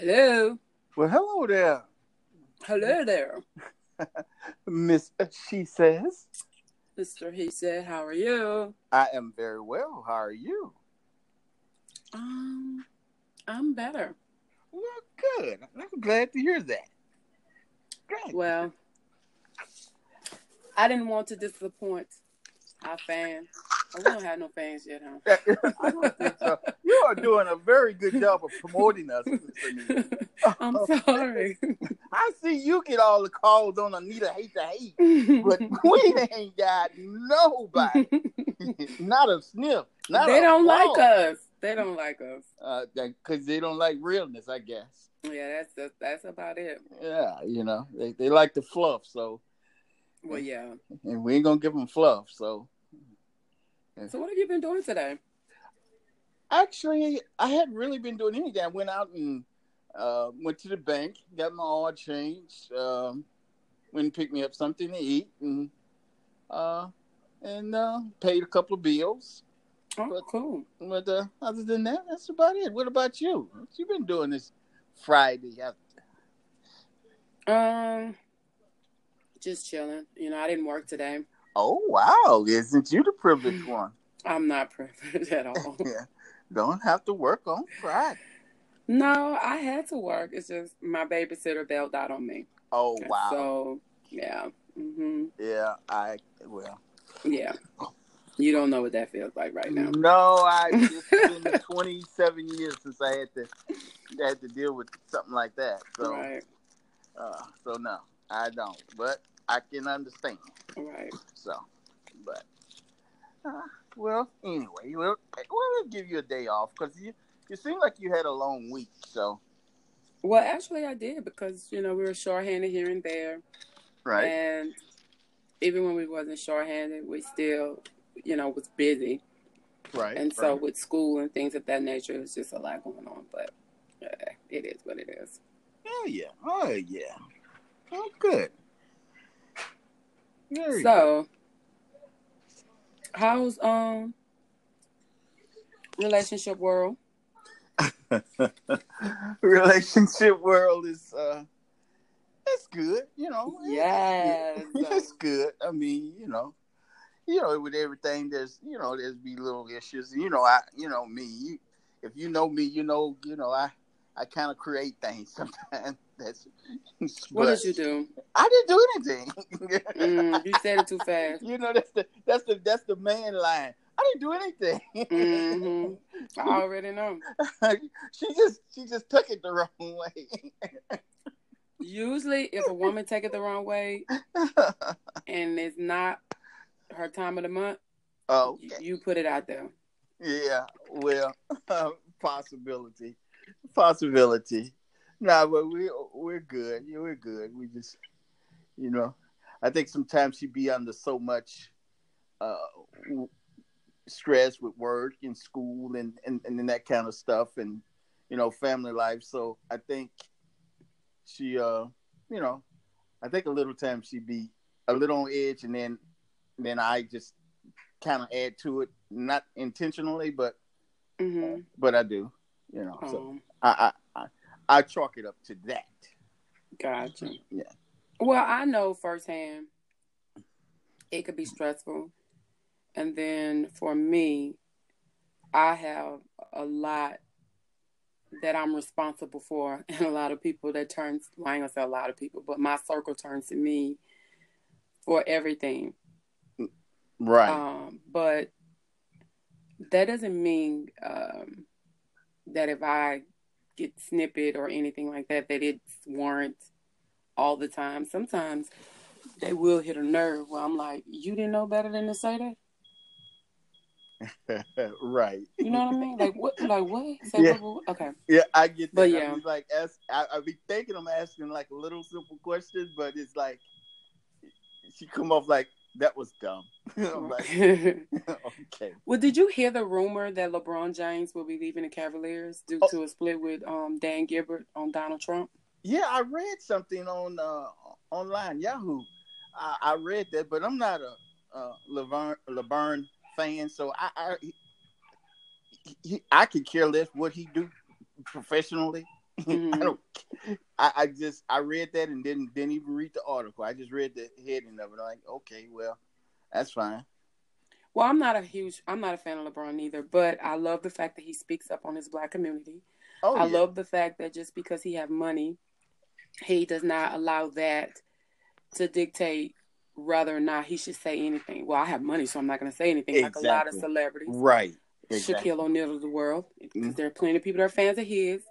Hello. Well, hello there, Hello there. Miss. She says, Mr. He said, How are you? "I am very well. How are you?" Um, I'm better. Well, good. I'm glad to hear that. Great. Well, I didn't want to disappoint our fans. Oh, we don't have no fans yet, huh? I don't think so. You are doing a very good job of promoting us. I'm sorry. I see you get all the calls on Anita hate to hate, but we ain't got nobody, not a sniff. Not they a don't flaw. like us. They don't like us. uh, because they don't like realness, I guess. Yeah, that's that's, that's about it. Yeah, you know, they, they like the fluff, so Well, yeah. and we ain't gonna give them fluff. So So, what have you been doing today? actually, I hadn't really been doing anything. I went out and uh, went to the bank, got my oil changed, um, went and picked me up something to eat, and uh, and uh, paid a couple of bills. Oh, But- cool. But uh, other than that, that's about it. What about you? What you been doing this Friday? after- Um, just chilling. You know, I didn't work today. Oh wow! Isn't you the privileged one? I'm not privileged at all. yeah, don't have to work on Friday. no, I had to work. It's just my babysitter bailed out on me. Oh wow! So, yeah. Mm-hmm. yeah, I well. Yeah. You don't know what that feels like right now. No, I it's been 27 years since I had to had to deal with something like that. So, Right. uh, so no, I don't. But I can understand. Right. So, but uh, well, anyway, we'll we'll give you a day off because you you seem like you had a long week. So, Well, actually, I did because you know we were shorthanded here and there, right, and even when we wasn't shorthanded, we still, you know, was busy. right, And so right. with school and things of that nature, it was just a lot going on. But uh, it is what it is. oh yeah, oh yeah, oh good. Very So, how's um relationship world? relationship world is uh it's good you know. Yes. it's good. I mean you know you know with everything there's you know there's be little issues. You know i you know me. You, if you know me you know you know i i kind of create things sometimes that's What did you do? i didn't do anything Mm, you said it too fast. you know that's the that's the that's the man line i didn't do anything hmm I already know. she just she just took it the wrong way Usually, if a woman take it the wrong way and it's not her time of the month, oh you- you put it out there. yeah well possibility possibility. Nah but we we're good. Yeah, we're good. We just you know i think sometimes she be under so much uh stress with work and school and and, and then that kind of stuff and you know family life. So i think she uh you know i think a little time she be a little on edge and then then i just kind of add to it not intentionally but hmm but i do you know so Um, I, I i i chalk it up to that gotcha. Yeah. Well, I know firsthand it could be stressful. And then for me, I have a lot that I'm responsible for, and a lot of people that turns, well, I ain't gonna say a lot of people, but my circle turns to me for everything. right Um, but that doesn't mean um, that if I get snippet or anything like that, that it's warrant all the time. Sometimes they will hit a nerve where I'm like, you didn't know better than to say that. right You know what I mean? Like what? Like what? Say Yeah. what- what- Okay. yeah i get that But I yeah. like ask, I, I be thinking i'm asking like little simple questions but it's like she come off like that was dumb. Like okay. Well, did you hear the rumor that LeBron James will be leaving the Cavaliers due to a split with um, Dan Gilbert on Donald Trump? yeah i read something on uh online yahoo. I, I read that but i'm not a uh laverne LeBron fan so i i he, i could care less what he do professionally Mm-hmm. I don't. I, I, just I read that and didn't didn't even read the article. I just read the heading of it. I'm like, okay, well, that's fine. Well, I'm not a huge, I'm not a fan of LeBron either, but I love the fact that he speaks up on his black community. Oh, I yeah. love the fact that just because he have money, he does not allow that to dictate whether or not he should say anything. Well, I have money, so I'm not going to say anything exactly. like a lot of celebrities. Right. Exactly. Shaquille O'Neal of the world. Mm-hmm. There are plenty of people that are fans of his,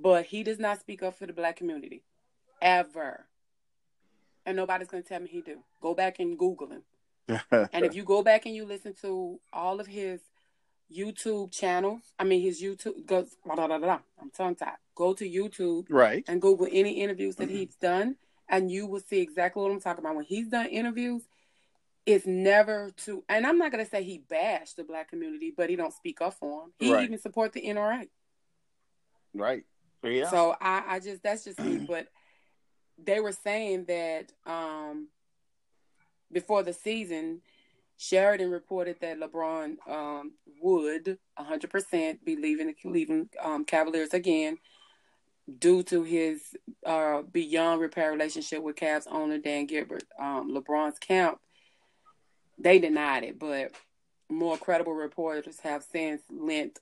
but he does not speak up for the black community. Ever. And nobody's going to tell me he do. Go back and Google him. and if you go back and you listen to all of his YouTube channels, I mean his YouTube goes blah, blah, blah, I'm tongue tied. Go to YouTube right and Google any interviews that he's done and you will see exactly what I'm talking about. When he's done interviews, it's never to and I'm not gonna say he bashed the black community, but he don't speak up for him. He right. even support the NRA. Right. Yeah. So I, I just that's just me. But they were saying that um before the season, Sheridan reported that LeBron um, would 100% be leaving the Cleveland um, Cavaliers again due to his uh, beyond repair relationship with Cavs owner Dan Gilbert. Um, LeBron's camp, they denied it, but more credible reporters have since lent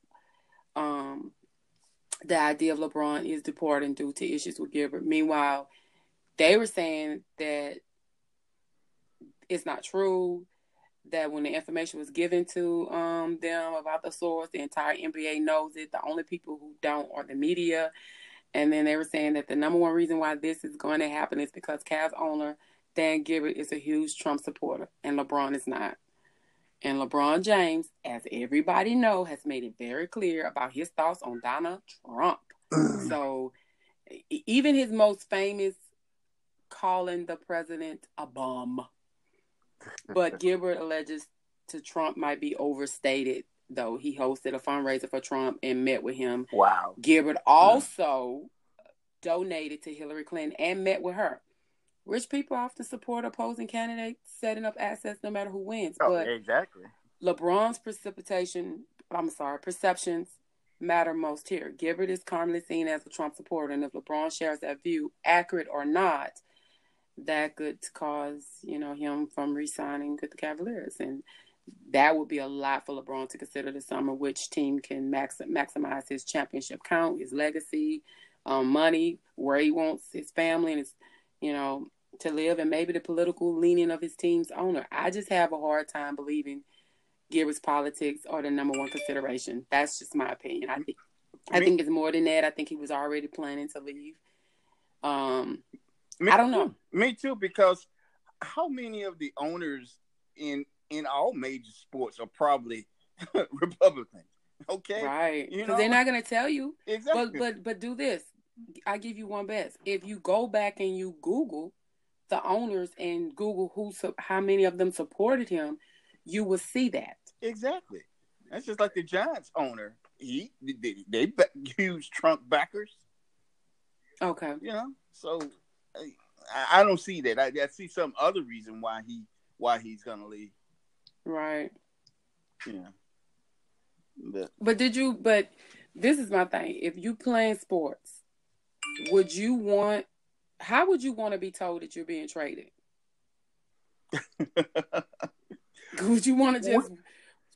um, the idea of LeBron is departing due to issues with Gilbert. Meanwhile, they were saying that it's not true. That when the information was given to um, them about the source, the entire NBA knows it. The only people who don't are the media. And then they were saying that the number one reason why this is going to happen is because Cavs owner Dan Gilbert is a huge Trump supporter, and LeBron is not. And LeBron James, as everybody know, has made it very clear about his thoughts on Donald Trump. Mm. so even his most famous calling the president a bum but Gilbert alleges to Trump might be overstated, though he hosted a fundraiser for Trump and met with him. Wow. Gilbert also donated to Hillary Clinton and met with her. Rich people often support opposing candidates setting up assets no matter who wins. Oh, but exactly. LeBron's precipitation, I'm sorry, perceptions matter most here. Gilbert is commonly seen as a Trump supporter, and if LeBron shares that view, accurate or not, that could cause you know him from resigning with the Cavaliers, and that would be a lot for LeBron to consider this summer. Which team can max- maximize his championship count, his legacy, um, money, where he wants his family and his, you know, to live, and maybe the political leaning of his team's owner. I just have a hard time believing Gilbert's politics are the number one consideration. That's just my opinion. I think I think it's more than that. I think he was already planning to leave. Um, me, I don't know. Me too, because how many of the owners in in all major sports are probably Republicans? Okay, right? You know, they're not going to tell you exactly. But but but do this. I give you one best. If you go back and you Google the owners and Google who how many of them supported him, you will see that. Exactly. That's just like the Giants owner. He they, they, huge Trump backers. Okay. You know, so I, I don't see that. I, I, see some other reason why he why he's gonna leave. Right. Yeah. But, but did you? But this is my thing. If you playing sports, would you want? How would you want to be told that you're being traded? would you want to just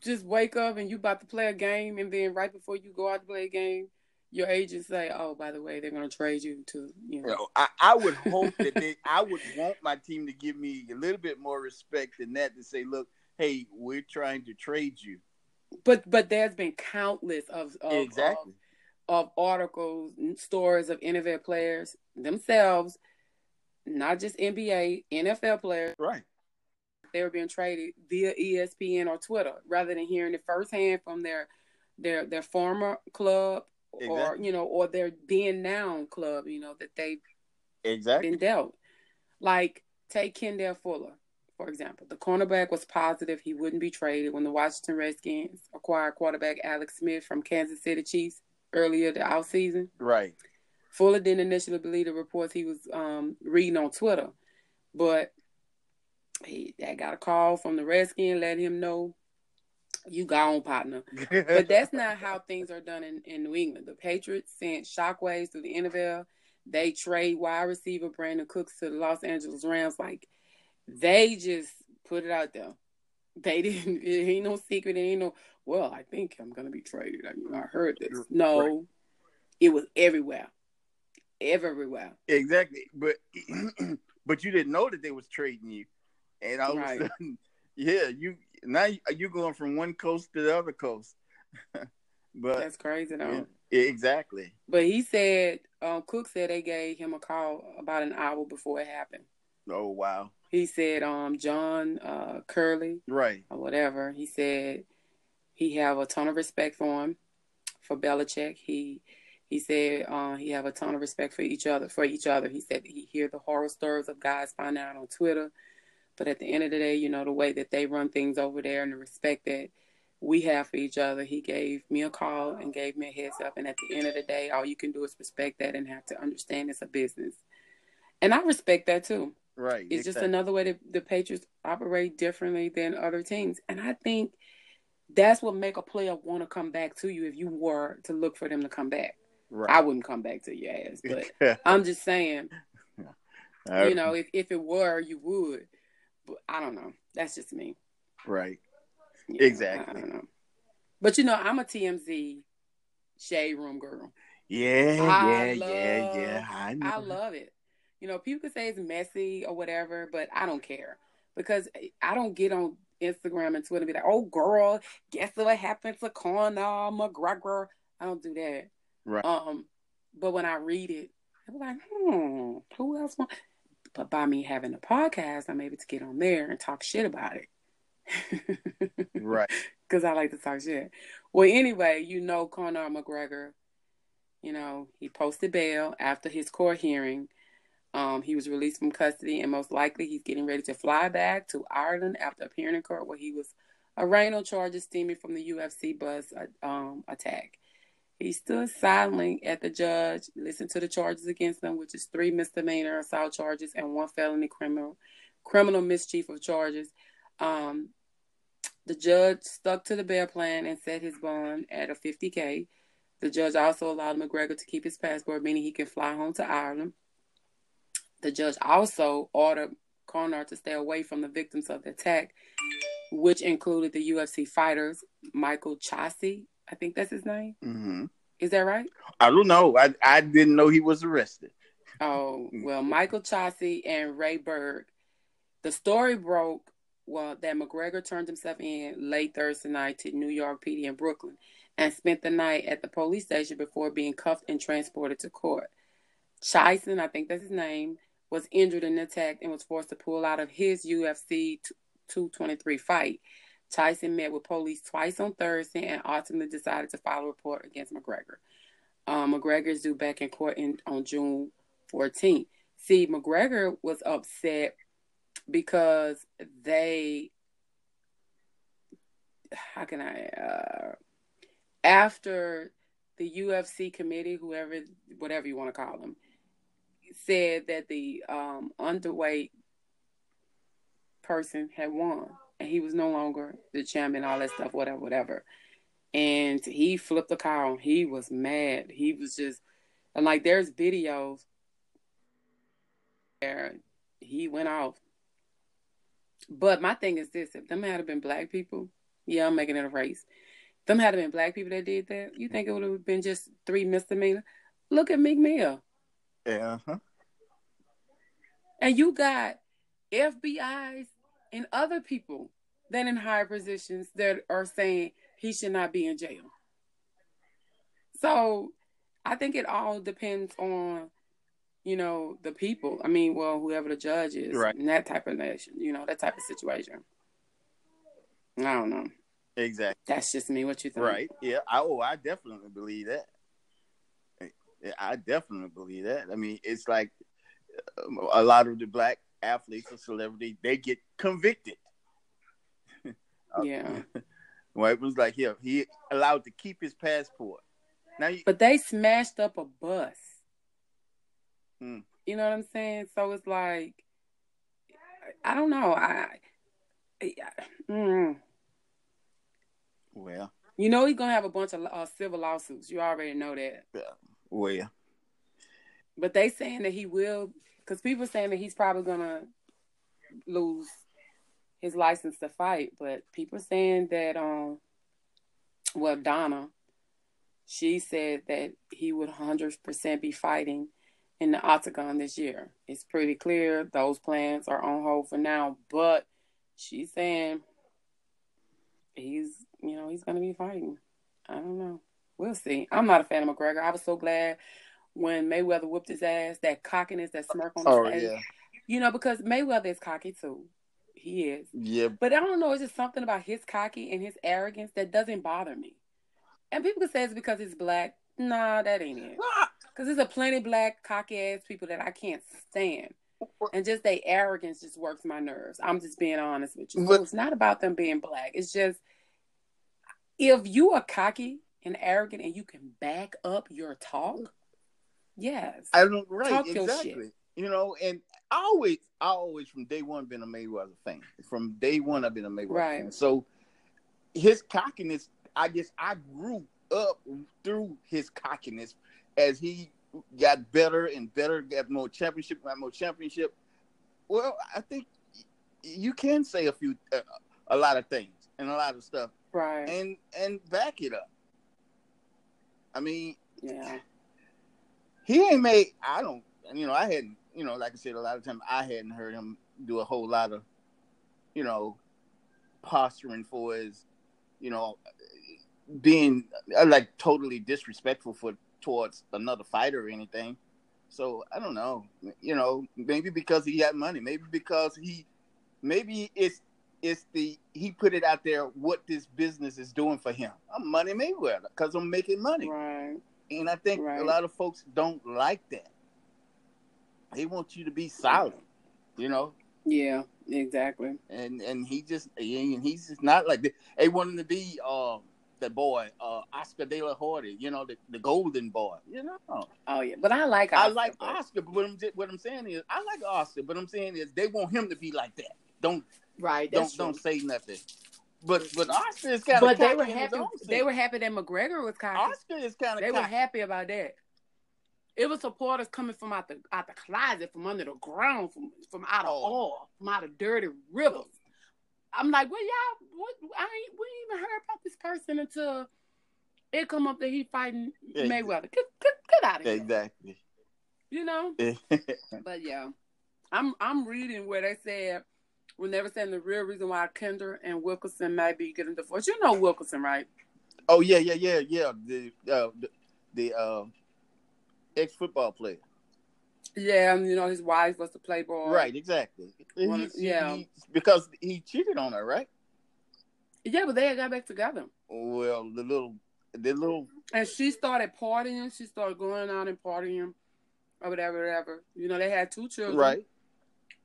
just wake up and you about to play a game, and then right before you go out to play a game, your agent say, "Oh, by the way, they're going to trade you to you know." You know I, I, would hope that they, I would want my team to give me a little bit more respect than that to say, "Look, hey, we're trying to trade you." But but there's been countless of, of um, exactly of, of articles, stories of NFL players themselves, not just NBA, NFL players, right? They were being traded via ESPN or Twitter rather than hearing it firsthand from their their their former club exactly. or you know, or their being now club, you know, that they've exactly been dealt. Like take Kendall Fuller, for example. The cornerback was positive he wouldn't be traded when the Washington Redskins acquired quarterback Alex Smith from Kansas City Chiefs earlier the out season. Right. Fuller didn't initially believe the reports he was um, reading on Twitter, but he I got a call from the Redskins letting him know You gone, partner. but that's not how things are done in, in New England. The Patriots sent shockwaves through the NFL. They trade wide receiver Brandin Cooks to the Los Angeles Rams. Like they just put it out there. They didn't. It ain't no secret. It ain't no. Well, I think I'm gonna be traded. I, you I heard this. No, right. it was everywhere, everywhere. Exactly, but but you didn't know that they was trading you, and all right. of a sudden, yeah, you now you're going from one coast to the other coast. but that's crazy, though. Yeah, exactly. But he said, um, Cook said they gave him a call about an hour before it happened. Oh wow. He said, um, John uh, Curley, right, or whatever. He said he have a ton of respect for him, for Belichick. He he said uh, he have a ton of respect for each other. For each other, he said he hear the horror stories of guys finding out on Twitter but at the end of the day, you know, the way that they run things over there and the respect that we have for each other, he gave me a call and gave me a heads up. And at the end of the day, all you can do is respect that and have to understand it's a business. And I respect that too. Right. It's exactly. just another way that the Patriots operate differently than other teams. And I think that's what make a player want to come back to you if you were to look for them to come back. Right. I wouldn't come back to your ass, but I'm just saying, you know, if, if it were, you would. But I don't know. That's just me. Right. Yeah, exactly. I don't know. But you know, I'm a TMZ shade room girl. Yeah, yeah, love, yeah, yeah. I, know. I love it. You know, people could say it's messy or whatever, but I don't care because I don't get on Instagram and Twitter and be like, "Oh, girl, guess what happened to Conor McGregor?" I don't do that. Right. Um, but when I read it, I'm like, hmm, who else? Want? But by me having a podcast, I'm able to get on there and talk shit about it. right. Because I like to talk shit. Well, anyway, you know, Conor McGregor, you know, he posted bail after his court hearing. Um, he was released from custody, and most likely he's getting ready to fly back to Ireland after appearing in court where he was arraigned on charges stemming from the UFC bus uh, um, attack. He stood silently at the judge, listened to the charges against him, which is three misdemeanor assault charges and one felony criminal criminal mischief of charges. Um, the judge stuck to the bail plan and set his bond at a 50k. The judge also allowed McGregor to keep his passport, meaning he can fly home to Ireland. The judge also ordered Conor to stay away from the victims of the attack, which included the UFC fighters Michael Chiesa I think that's his name. Mm-hmm. Is that right? I don't know. I I didn't know he was arrested. Oh well, Michael Chiesa and Ray Borg. The story broke well that McGregor turned himself in late Thursday night to New York PD in Brooklyn and spent the night at the police station before being cuffed and transported to court. Chison, I think that's his name, was injured in the attack and was forced to pull out of his UFC 223 fight. Tyson met with police twice on Thursday and ultimately decided to file a report against McGregor. Um, McGregor is due back in court in, on June 14th. See, McGregor was upset because they, how can I, uh, after the UFC committee, whoever, whatever you want to call them, said that the um, underweight person had won and he was no longer the champion, all that stuff, whatever, whatever. And he flipped the car on. He was mad. He was just, and like there's videos where he went off. But my thing is this: if them had been black people, yeah, I'm making it a race. Them had been black people that did that, you think it would have been just three misdemeanor? Look at Meek Mill. Yeah. Uh-huh. And you got FBI's and other people that in higher positions that are saying he should not be in jail. So I think it all depends on, you know, the people. I mean, well, whoever the judge is, right. in that type of nation, you know, that type of situation. I don't know. Exactly. That's just me. What you think? Right. Yeah. I, oh, I definitely believe that. I definitely believe that. I mean, it's like a lot of the black athletes or celebrities, they get convicted. Yeah. White was like, yeah, he allowed to keep his passport. Now, you... but they smashed up a bus. Hmm. You know what I'm saying? So it's like, I don't know. I, I mm, well, You know he's gonna have a bunch of uh, civil lawsuits. You already know that. Yeah. Well. But they saying that he will, because people saying that he's probably gonna lose his license to fight. But people saying that, um, well, Donna, she said that he would 100% be fighting in the octagon this year. It's pretty clear those plans are on hold for now, but she's saying he's, you know, he's going to be fighting. I don't know. We'll see. I'm not a fan of McGregor. I was so glad when Mayweather whooped his ass, that cockiness, that smirk on his Oh face. yeah. You know, because Mayweather is cocky too. He is. Yeah. But I don't know, it's just something about his cocky and his arrogance that doesn't bother me. And people can say it's because he's black. Nah, that ain't it. Ah. Because there's a plenty black, cocky ass people that I can't stand. And just their arrogance just works my nerves. I'm just being honest with you. So it's not about them being black. It's just if you are cocky and arrogant and you can back up your talk, yes. I don't right Talk exactly. You know, and I always, I always from day one been a Mayweather fan. From day one, I've been a Mayweather Right. fan. So his cockiness, I guess, I grew up through his cockiness as he got better and better, got more championship, got more championship. Well, I think you can say a few, uh, a lot of things and a lot of stuff, right. and and back it up. I mean, yeah. He ain't made i don't you know i hadn't you know like i said a lot of times i hadn't heard him do a whole lot of you know posturing for his you know being uh, like totally disrespectful for towards another fighter or anything. So i don't know you know maybe because he had money maybe because he maybe it's it's the he put it out there what this business is doing for him. I'm money mayweather because i'm making money. Right. And I think Right. a lot of folks don't like that. They want you to be silent, you know. Yeah, exactly. And and he just and he's just not like that. They want him to be uh that boy, uh Oscar De La Hoya, you know, the, the golden boy. You know. Oh yeah, but I like I like but- Oscar, but what I'm what I'm saying is I like Oscar, but I'm saying is they want him to be like that. Don't Right, don't true. don't say nothing. But but Oscar is kind of But they were happy. They were happy that McGregor was cocky. Oscar is kind of They were happy about that. It was supporters coming from out the out the closet, from under the ground, from from out of Oh. oil, from out of dirty rivers. I'm like, well, y'all, what? I ain't, we ain't even heard about this person until it come up that he fighting Yeah. Mayweather. Get, get, get out of here. exactly. You know. But yeah, I'm I'm reading where they said they were saying the real reason why Kendra and Wilkerson might be getting divorced. You know Wilkerson, right? Oh yeah, yeah, yeah, yeah. The uh, the, the uh, ex football player. Yeah, and you know his wife was the Playboy. Right, exactly. He's- yeah. he- because he cheated on her, right? Yeah, but they had got back together. Well, the little, the little, And she started partying. She started going out and partying or whatever, whatever. You know, they had two children. right?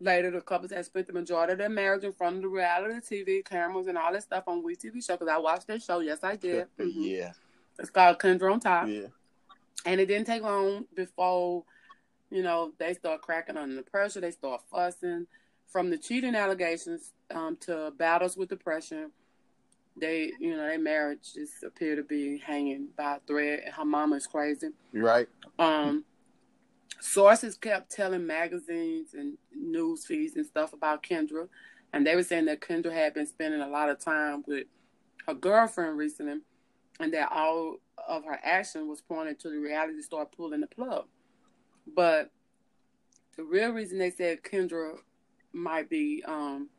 Later, the couples had spent the majority of their marriage in front of the reality TV cameras and all that stuff on We TV show because I watched that show. Yes, I did. Mhm. Yeah, It's called Kendra on Top. yeah. And it didn't take long before, you know, they start cracking under the pressure. They start fussing. From the cheating allegations um, to battles with depression, they, you know, their marriage just appeared to be hanging by a thread. And her mama is crazy. You're right. Um, sources kept telling magazines and news feeds and stuff about Kendra, and they were saying that Kendra had been spending a lot of time with her girlfriend recently, and that all of her action was pointing to the reality star pulling the plug. But the real reason they said Kendra might be um,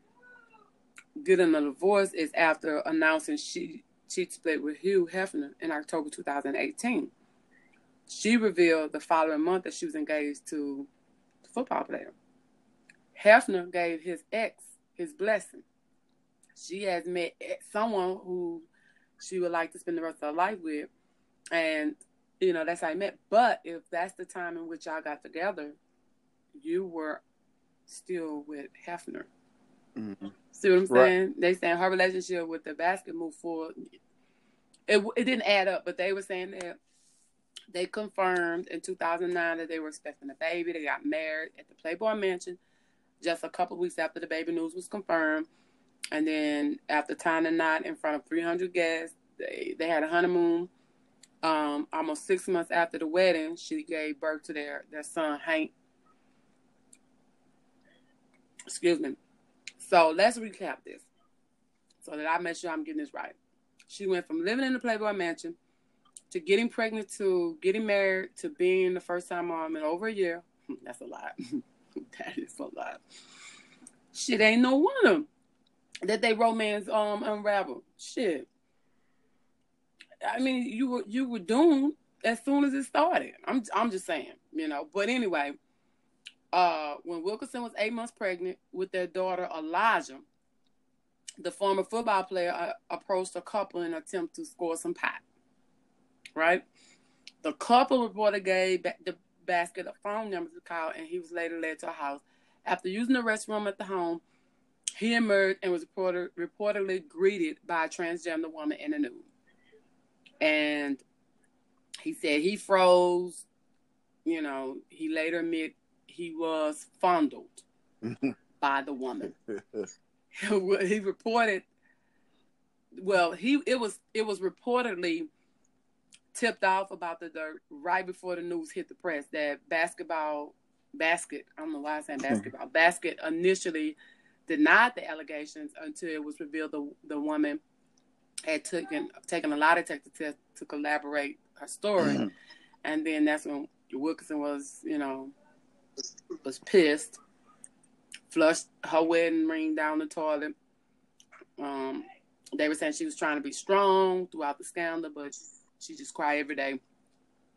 getting a divorce is after announcing she she split with Hugh Hefner in October 2018 she revealed the following month that she was engaged to the football player. Hefner gave his ex his blessing. She has met someone who she would like to spend the rest of her life with, and you know that's how I met. But if that's the time in which y'all got together, you were still with Hefner. Mhm. See what I'm Right. saying? They saying her relationship with the Baskett moved forward. It it didn't add up, but they were saying that they confirmed in 2009 that they were expecting a baby. They got married at the Playboy Mansion just a couple weeks after the baby news was confirmed. And then after tying the knot in front of 300 guests, they they had a honeymoon. Um, almost six months after the wedding, she gave birth to their their son Hank. Excuse me. So let's recap this, so that I make sure I'm getting this right. She went from living in the Playboy Mansion to getting pregnant to getting married to being the first time mom in over a year. That's a lot. that is a lot. Shit ain't no wonder that they romance um unravel. Shit. I mean, you were you were doomed as soon as it started. I'm I'm just saying, you know. But anyway, uh, when Wilkinson was eight months pregnant with their daughter Alijah, the former football player uh, approached a couple in an attempt to score some pot. Right, the couple reporter gave the Baskett of phone numbers to call, and he was later led to a house. After using the restroom at the home, he emerged and was reported, reportedly greeted by a transgender woman in a nude. And he said he froze. You know, he later admitted he was fondled by the woman. he reported well he it was it was reportedly tipped off about the dirt right before the news hit the press that basketball Baskett i don't know why i'm saying basketball Baskett initially denied the allegations until it was revealed the, the woman had taken taken a lie detector test to collaborate her story mm-hmm. and then that's when Wilkinson was you know was pissed flushed her wedding ring down the toilet. Um, they were saying she was trying to be strong throughout the scandal, but she just cry every day.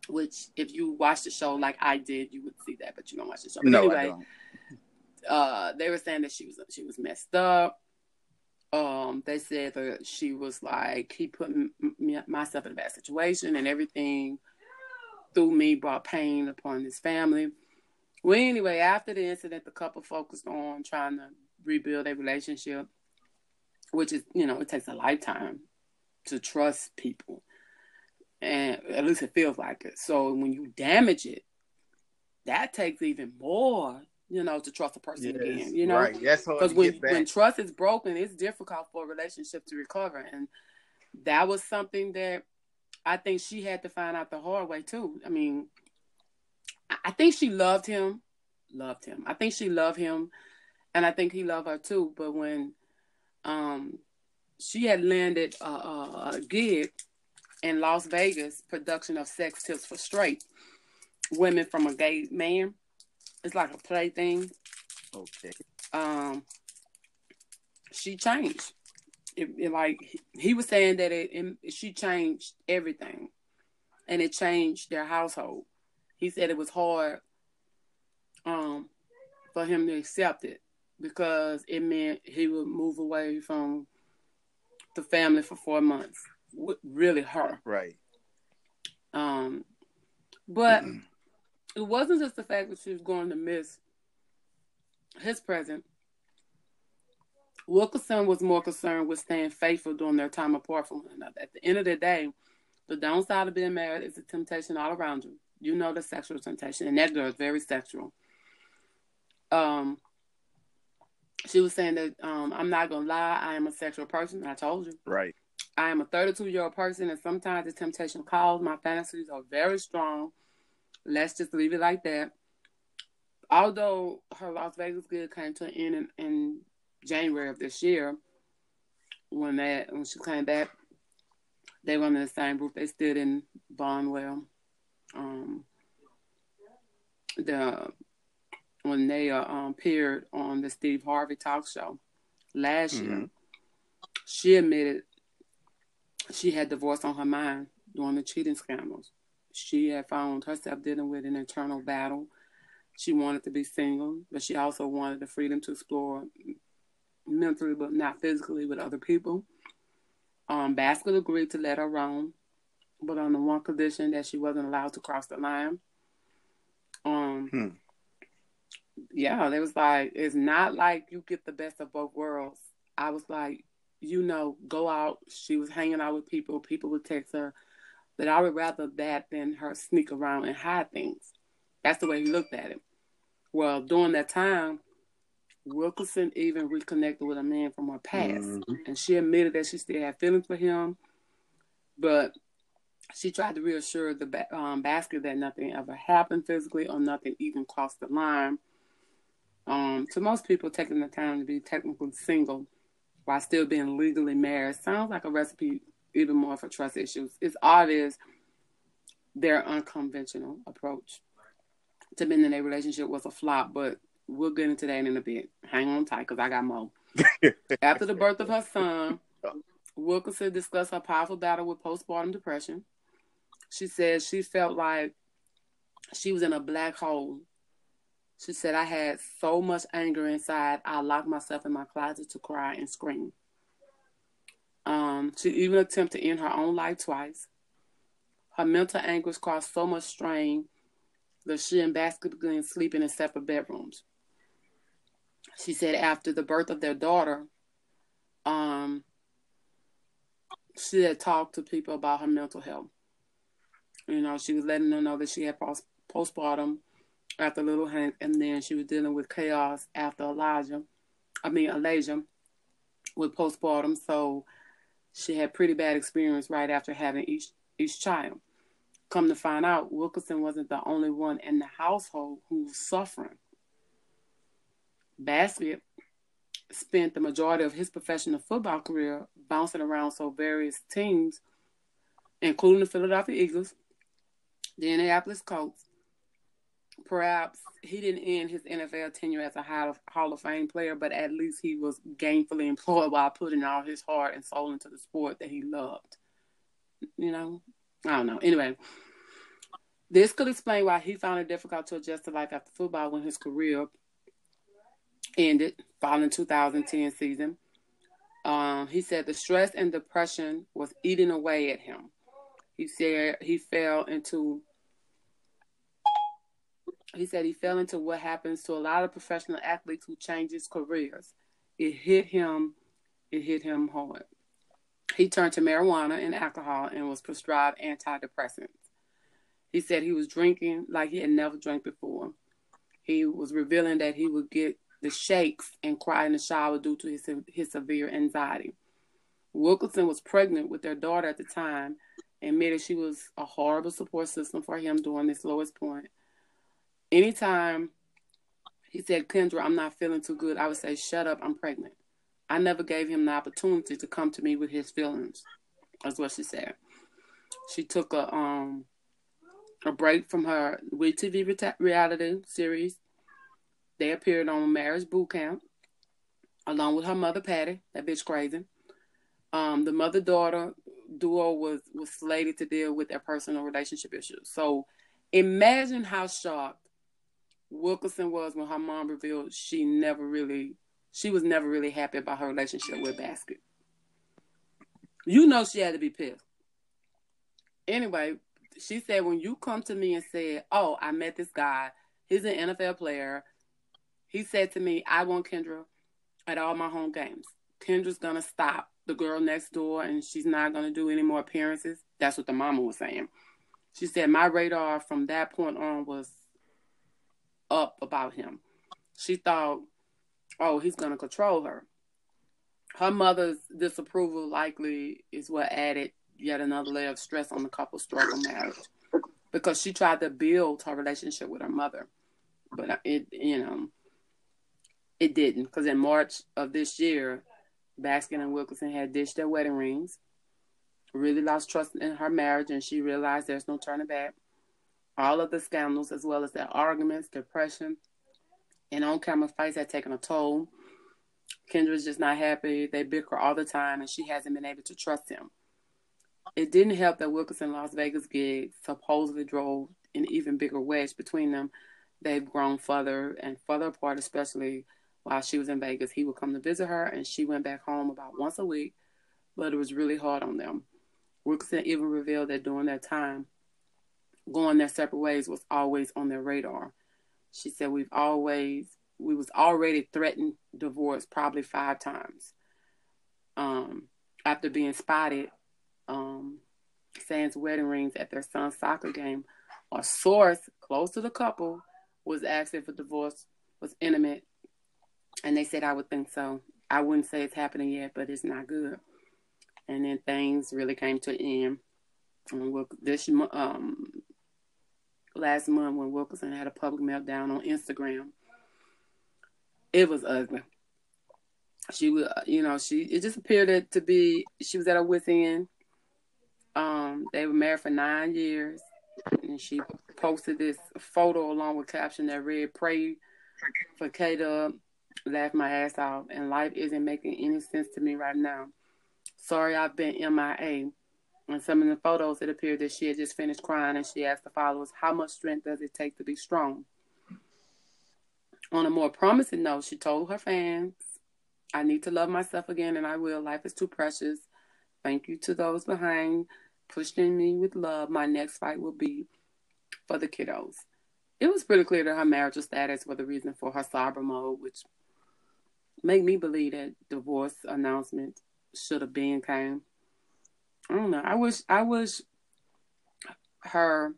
Which, if you watch the show like I did, you would see that, but you don't watch the show. But no, anyway, uh, they were saying that she was she was messed up. Um, they said that she was like he put me, myself in a bad situation, and everything through me brought pain upon his family. Well, anyway, after the incident, the couple focused on trying to rebuild a relationship, which is, you know, it takes a lifetime to trust people. And at least it feels like it. So when you damage it, that takes even more, you know, to trust a person yes, again. You know, right? That's because when when trust is broken, it's difficult for a relationship to recover, and that was something that I think she had to find out the hard way too. I mean, I think she loved him, loved him. I think she loved him, and I think he loved her too. But when um, she had landed a, a, a gig in Las Vegas, production of Sex Tips for Straight Women from a Gay Man, it's like a play thing. Okay. Um, she changed. It, it, like he was saying that it, it, she changed everything, and it changed their household he said it was hard um, for him to accept it because it meant he would move away from the family for four months. Really hurt. Right. Um, but mm-hmm. it wasn't just the fact that she was going to miss his presence. Wilkerson was more concerned with staying faithful during their time apart from one another. At the end of the day, the downside of being married is the temptation all around you. You know the sexual temptation, and that girl is very sexual. Um, she was saying that um, I'm not gonna lie, I am a sexual person. I told you, right? I am a 32 year old person, and sometimes the temptation calls. My fantasies are very strong. Let's just leave it like that. Although her Las Vegas gig came to an end in, in January of this year, when that when she came back, they were in the same group. They stood in Barnwell um, the when they uh, um, appeared on the Steve Harvey talk show last mm-hmm. year, she admitted she had divorce on her mind during the cheating scandals. She had found herself dealing with an internal battle. She wanted to be single, but she also wanted the freedom to explore mentally, but not physically, with other people. Um, Baskett agreed to let her roam but on the one condition that she wasn't allowed to cross the line. Um, hmm. yeah, it was like it's not like you get the best of both worlds. I was like, you know, go out. She was hanging out with people. People would text her, but I would rather that than her sneak around and hide things. That's the way he looked at it. Well, during that time, Wilkerson even reconnected with a man from her past, mm-hmm. and she admitted that she still had feelings for him But she tried to reassure the ba- um, Baskett that nothing ever happened physically or nothing even crossed the line. Um, to most people, taking the time to be technically single while still being legally married sounds like a recipe even more for trust issues. It's obvious their unconventional approach to being in a relationship was a flop, but we'll get into that in a bit. Hang on tight because I got more. After the birth of her son, Wilkinson discussed her powerful battle with postpartum depression. She said she felt like she was in a black hole. She said, I had so much anger inside, I locked myself in my closet to cry and scream. Um, she even attempted to end her own life twice. Her mental anguish caused so much strain that she and Baskett began sleeping in separate bedrooms. She said after the birth of their daughter, um, she had talked to people about her mental health. You know, she was letting them know that she had post- postpartum after Little Hank, and then she was dealing with chaos after Alijah. I mean, Alijah with postpartum. So she had pretty bad experience right after having each each child. Come to find out, Wilkerson wasn't the only one in the household who was suffering. Baskett spent the majority of his professional football career bouncing around so various teams, including the Philadelphia Eagles, the Indianapolis Colts. Perhaps he didn't end his NFL tenure as a Hall of Fame player, but at least he was gainfully employed while putting all his heart and soul into the sport that he loved. You know, I don't know. Anyway, this could explain why he found it difficult to adjust to life after football when his career ended following 2010 season. Um, he said the stress and depression was eating away at him. He said he fell into he said he fell into what happens to a lot of professional athletes who changes careers. It hit him, it hit him hard. He turned to marijuana and alcohol and was prescribed antidepressants. He said he was drinking like he had never drank before. He was revealing that he would get the shakes and cry in the shower due to his, his severe anxiety. Wilkinson was pregnant with their daughter at the time and admitted she was a horrible support system for him during this lowest point. Anytime he said, Kendra, I'm not feeling too good, I would say, Shut up, I'm pregnant. I never gave him the opportunity to come to me with his feelings. That's what she said. She took a um a break from her We WeTV reality series they appeared on Marriage Boot Camp along with her mother Patty, that bitch crazy. Um, the mother daughter duo was was slated to deal with their personal relationship issues. So imagine how shocked Wilkerson was when her mom revealed she never really she was never really happy about her relationship with Baskett. You know she had to be pissed. Anyway, she said when you come to me and said, "Oh, I met this guy. He's an NFL player. He said to me, I want Kendra at all my home games. Kendra's gonna stop the girl next door and she's not gonna do any more appearances. That's what the mama was saying. She said my radar from that point on was up about him. She thought, oh, he's gonna control her. Her mother's disapproval likely is what added yet another layer of stress on the couple's struggle marriage because she tried to build her relationship with her mother, but it, you know, it didn't, because in March of this year, Baskin and Wilkinson had ditched their wedding rings, really lost trust in her marriage, and she realized there's no turning back. All of the scandals, as well as their arguments, depression, and on camera fights, had taken a toll. Kendra's just not happy. They bicker all the time, and she hasn't been able to trust him. It didn't help that Wilkerson Las Vegas gig supposedly drove an even bigger wedge between them. They've grown further and further apart, especially while she was in Vegas. He would come to visit her, and she went back home about once a week, but it was really hard on them. Wilkerson even revealed that during that time, going their separate ways was always on their radar. She said, "We've always we was already threatened divorce probably five times. Um, after being spotted, um, Sans wedding rings at their son's soccer game, a source close to the couple was asking for divorce was intimate and they said I would think so. I wouldn't say it's happening yet, but it's not good. And then things really came to an end. this um last month when Wilkinson had a public meltdown on Instagram. It was ugly. She was, you know, she it just appeared to be she was at her wit's end. Um, they were married for nine years, and she posted this photo along with caption that read, "Pray for K Laugh my ass off, and life isn't making any sense to me right now. Sorry, I've been MIA." In some of the photos, it appeared that she had just finished crying, and she asked the followers, "How much strength does it take to be strong?" On a more promising note, she told her fans, I need to love myself again, and I will. Life is too precious. Thank you to those behind pushing me with love. My next fight will be for the kiddos. It was pretty clear that her marital status was the reason for her cyber mode, which made me believe that divorce announcement should have been came. I don't know. I wish I wish her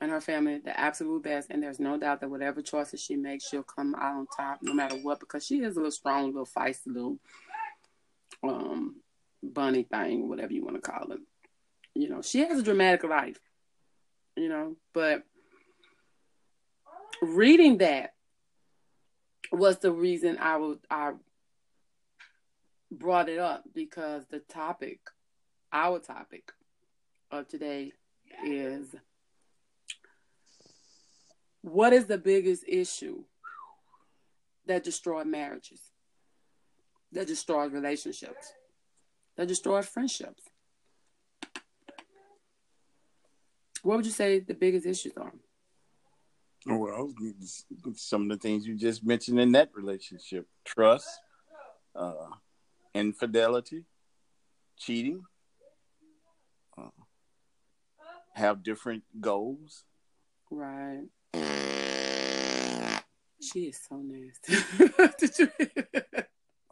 and her family the absolute best. And there's no doubt that whatever choices she makes, she'll come out on top no matter what, because she is a little strong, a little feisty, little um, bunny thing, whatever you want to call it. You know, she has a dramatic life, you know, but reading that was the reason I was I brought it up because the topic, our topic of today is what is the biggest issue that destroys marriages, that destroys relationships, that destroys friendships? What would you say the biggest issues are? Well, some of the things you just mentioned in that relationship trust, uh, infidelity, cheating, uh, have different goals. Right. Mm. She is so nasty. Did you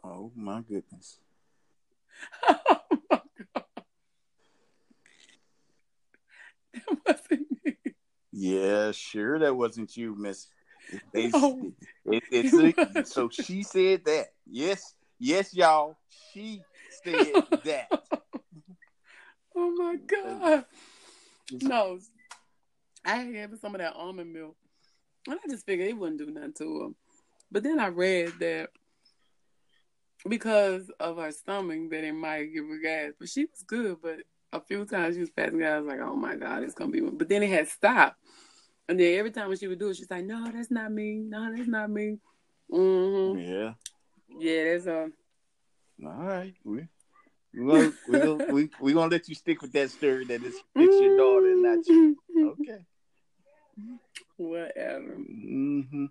Oh my goodness. Oh my god. That wasn't me. Yeah, sure that wasn't you, Miss. They, no, it, it, so she said that. Yes, yes, y'all. She said that. Oh my uh, god. No, I had some of that almond milk. And I just figured it wouldn't do nothing to him. But then I read that because of her stomach that it might give her gas. But she was good, but a few times she was passing gas, I was like, oh my God, it's gonna be one. But then it had stopped. And then every time when she would do it, she's like, No, that's not me. No, that's not me. Mm-hmm. Yeah. Yeah, that's a all right. We we're gonna, we're gonna, we, we gonna let you stick with that story that it's, it's your daughter and not you. Okay. Whatever. Mm-hmm.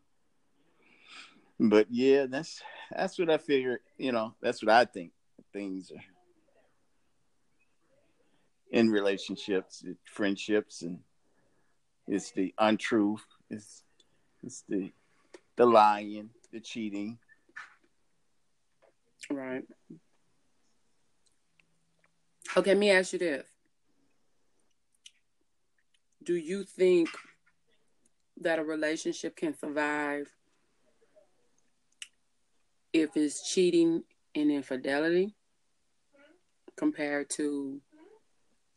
But yeah, that's that's what I figure. You know, that's what I think. Things are in relationships, friendships, and it's the untruth. It's it's the the lying, the cheating. Right. Okay, let me ask you this. Do you think that a relationship can survive if it's cheating and infidelity compared to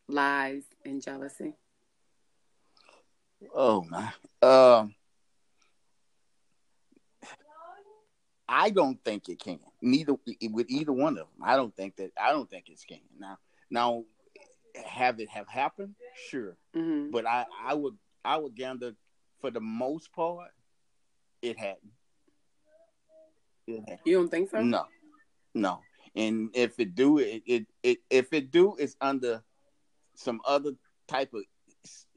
lies and jealousy? Oh my. Um I don't think it can. Neither with either one of them. I don't think that I don't think it's can. Now now have it have happened? Sure. Mm-hmm. But I I would I would gather for the most part, it hadn't. It hadn't. You don't think so? No, no. And if it do, it, it, it if it do, it's under some other type of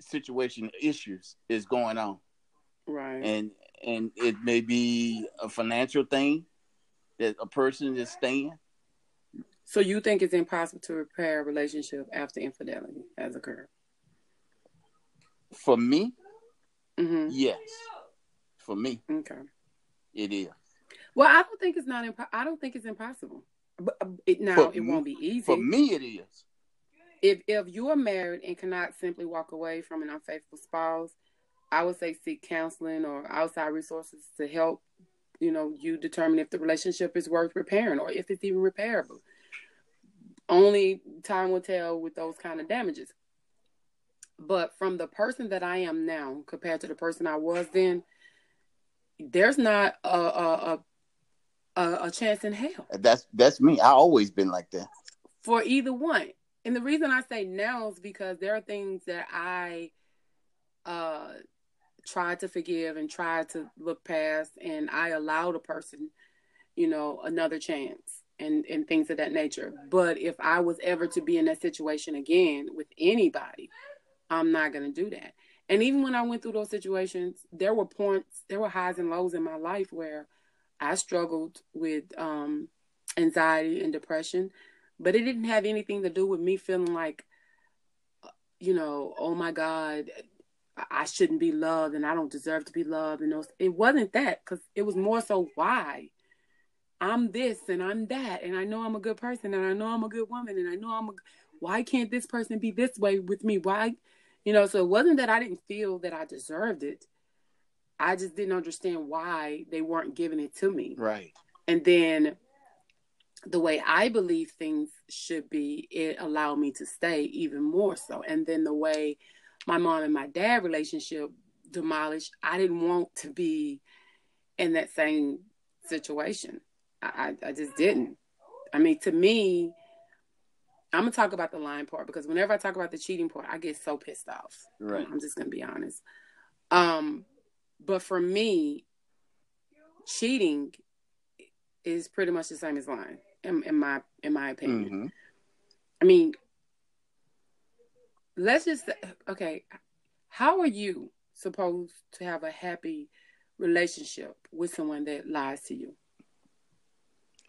situation issues is going on. Right. And and it may be a financial thing that a person is staying. So you think it's impossible to repair a relationship after infidelity has occurred? For me, Mm-hmm. Yes, for me. Okay. It is. Well, I don't think it's not. Impo- I don't think it's impossible. But uh, it, now for it me, won't be easy. For me, it is. If if you are married and cannot simply walk away from an unfaithful spouse, I would say seek counseling or outside resources to help. You know, you determine if the relationship is worth repairing or if it's even repairable. Only time will tell with those kind of damages. But from the person that I am now compared to the person I was then, there's not a a, a, a chance in hell. That's that's me. I always been like that. For either one. And the reason I say now is because there are things that I uh tried to forgive and tried to look past and I allowed a person, you know, another chance and and things of that nature. But if I was ever to be in that situation again with anybody, I'm not going to do that. And even when I went through those situations, there were points, there were highs and lows in my life where I struggled with um, anxiety and depression, but it didn't have anything to do with me feeling like, you know, oh my God, I shouldn't be loved and I don't deserve to be loved. And those, it wasn't that because it was more so why I'm this and I'm that, and I know I'm a good person and I know I'm a good woman and I know I'm a. Why can't this person be this way with me? Why, you know? So it wasn't that I didn't feel that I deserved it. I just didn't understand why they weren't giving it to me. Right. And then the way I believe things should be, it allowed me to stay even more so. And then the way my mom and my dad relationship demolished, I didn't want to be in that same situation. I, I just didn't. I mean, to me, I'm gonna talk about the lying part because whenever I talk about the cheating part, I get so pissed off. Right. I'm just gonna be honest. Um, but for me, cheating is pretty much the same as lying, in, in my in my opinion. Mm-hmm. I mean, let's just okay. How are you supposed to have a happy relationship with someone that lies to you?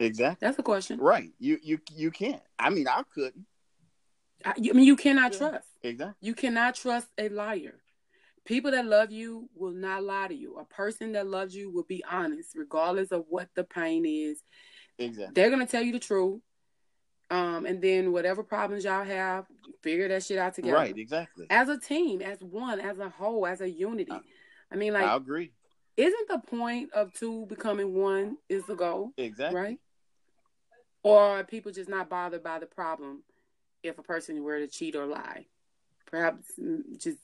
Exactly. That's the question. Right. You you you can't. I mean, I couldn't. I, I mean, you cannot Yeah. trust. Exactly. You cannot trust a liar. People that love you will not lie to you. A person that loves you will be honest, regardless of what the pain is. Exactly. They're gonna tell you the truth. Um, and then whatever problems y'all have, figure that shit out together. Right. Exactly. As a team, as one, as a whole, as a unity. I- I mean, like, I agree. isn't the point of two becoming one is the goal? Exactly. right? Or are people just not bothered by the problem if a person were to cheat or lie? Perhaps mm, just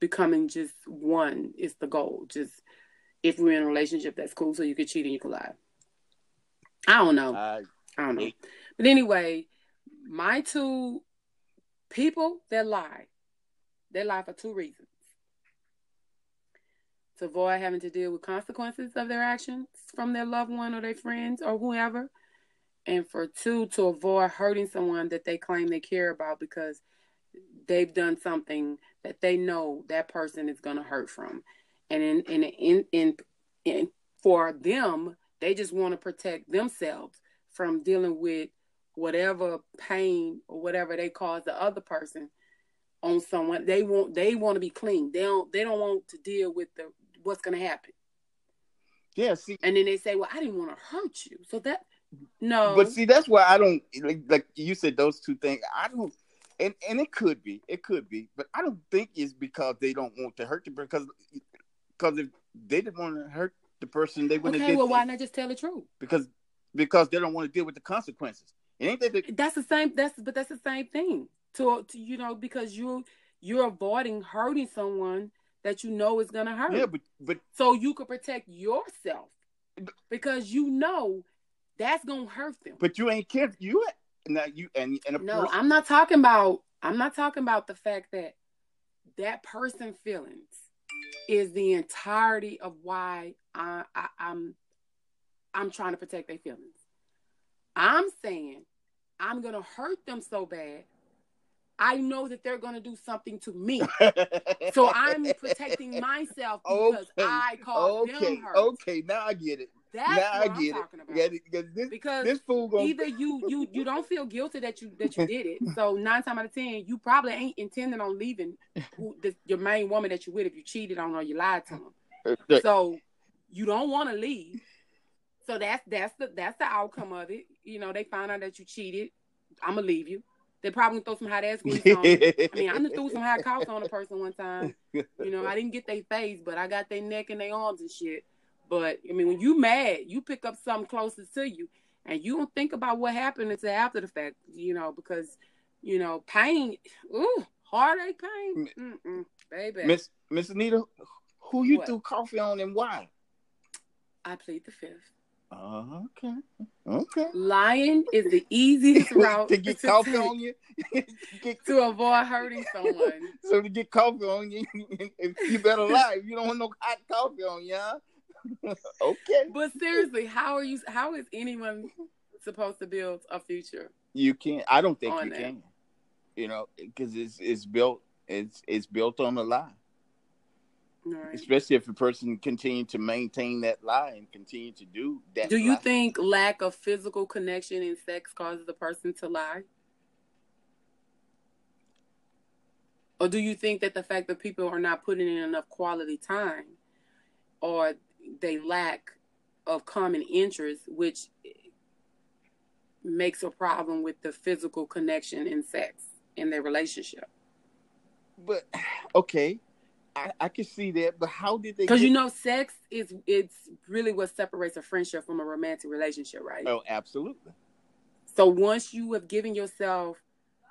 becoming just one is the goal. Just if we're in a relationship, that's cool. So you could cheat and you could lie. I don't know. I I don't know. But anyway, my two people that lie, they lie for two reasons. To avoid having to deal with consequences of their actions from their loved one or their friends or whoever. And for two, to avoid hurting someone that they claim they care about because they've done something that they know that person is going to hurt from. And in, in, in, in, in, for them, they just want to protect themselves from dealing with whatever pain or whatever they cause the other person on someone they want they want to be clean they don't they don't want to deal with the what's going to happen yeah. See, and then they say well i didn't want to hurt you so that no. But see, that's why I don't like, like you said those two things. I don't, and and it could be, it could be, but I don't think it's because they don't want to hurt the because because if they didn't want to hurt the person, they wouldn't okay well why not just tell the truth? Because because they don't want to deal with the consequences. It ain't that they, that's the same that's but that's the same thing. To, to you know because you you're avoiding hurting someone that you know is going to hurt. Yeah, but but so you could protect yourself. Because you know that's gonna hurt them. but you ain't care. You now you and and a No, person, I'm not talking about. I'm not talking about the fact that that person feelings is the entirety of why I, I I'm I'm trying to protect their feelings. I'm saying I'm gonna hurt them so bad. I know that they're gonna do something to me, so I'm protecting myself because Okay, I caused okay, them hurt. okay. Now I get it. That's now I what I'm get talking it. about. Yeah, because this Because this fool gonna either you you you don't feel guilty that you that you did it. So nine times out of ten, you probably ain't intending on leaving who, the, your main woman that you with if you cheated on her or you lied to them. So you don't want to leave. So that's that's the that's the outcome of it. You know, they find out that you cheated. I'm gonna leave you. They probably throw some hot ass grease on. I mean, I done threw some hot couch on a person one time. You know, I didn't get their face, but I got their neck and their arms and shit. But I mean, when you mad, you pick up something closest to you, and you don't think about what happened until after the fact. You know, because you know pain. Ooh, heartache pain, Mm-mm, baby. Miss Miss Anita, who you What? threw coffee on and why? I plead the fifth. Uh, okay, okay. Lying is the easiest route to get to coffee take on you, get, to avoid hurting someone. so to get coffee on you, you better lie. If you don't want no hot coffee on you, huh? okay. But seriously, how are you? How is anyone supposed to build a future? You can't. I don't think you that. can. You know, because it's it's built it's it's built on a lie. Right. Especially if a person continue to maintain that lie and continue to do that. Do you lie. think lack of physical connection and sex causes a person to lie? Or do you think that the fact that people are not putting in enough quality time or they lack of common interest, which makes a problem with the physical connection in sex in their relationship? But okay, I, I can see that. But how did they? Because get- you know, sex is it's really what separates a friendship from a romantic relationship, right? Oh, absolutely. So once you have given yourself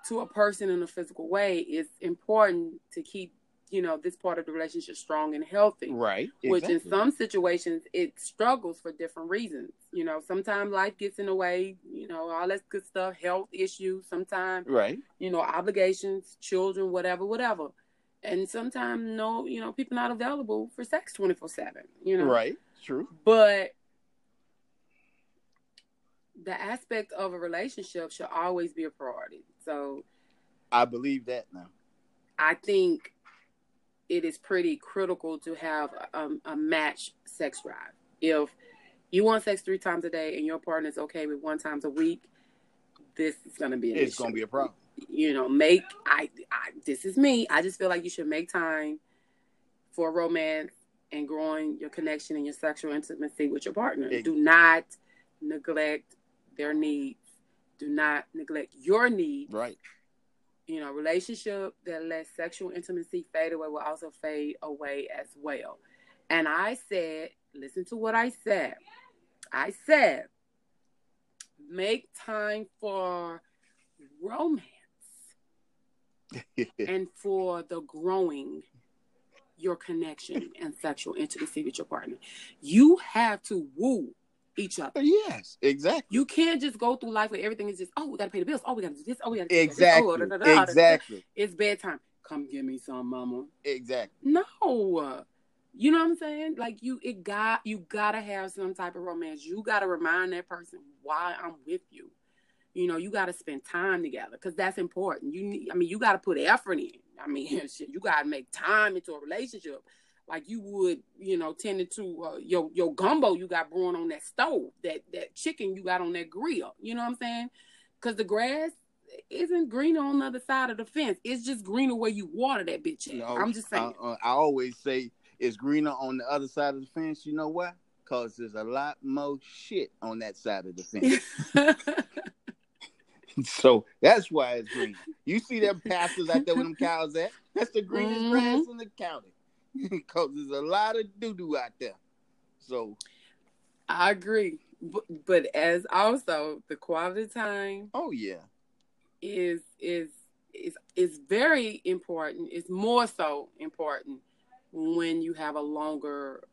to a person in a physical way, it's important to keep, you know, this part of the relationship strong and healthy. Right. Which in some situations it struggles for different reasons. You know, sometimes life gets in the way, you know, all that good stuff, health issues, sometimes, Right. you know, obligations, children, whatever, whatever. And sometimes no, you know, people not available for sex twenty four seven. You know. Right. True. But the aspect of a relationship should always be a priority. So I believe that now. I think it is pretty critical to have a, um, a match sex drive. If you want sex three times a day and your partner is okay with one times a week, this is going to be an It's gonna be a problem. you know, make I, I this is me. I just feel like you should make time for romance and growing your connection and your sexual intimacy with your partner. Ex- Do not neglect their needs. Do not neglect your needs. Right. You know, relationship that lets sexual intimacy fade away will also fade away as well. And I said, listen to what I said. I said, make time for romance and for the growing your connection and sexual intimacy with your partner. You have to woo each other. yes. Exactly. You can't just go through life where everything is just, oh, we gotta pay the bills. Oh, we gotta do this. Oh, we gotta do. Exactly. Oh, da, da, da. Exactly. It's bedtime. Come give me some, mama. Exactly. No. You know what I'm saying? Like you it got you gotta have some type of romance. You gotta remind that person why I'm with you. You know, you gotta spend time together because that's important. You need I mean, you gotta put effort in. I mean, shit, you gotta make time into a relationship. Like you would, you know, tending to uh, your your gumbo you got brewing on that stove, that that chicken you got on that grill. You know what I'm saying? Because the grass isn't greener on the other side of the fence. It's just greener where you water that bitch at. You know, I'm just saying. I, I always say it's greener on the other side of the fence. You know why? Because there's a lot more shit on that side of the fence. so that's why it's green. You see them pastures out there with them cows at? That's the greenest Mhm. grass in the county. Because there's a lot of doo doo out there. So, I agree, but, but as also the quality time oh yeah, is is is is very important. It's more so important when you have a longer,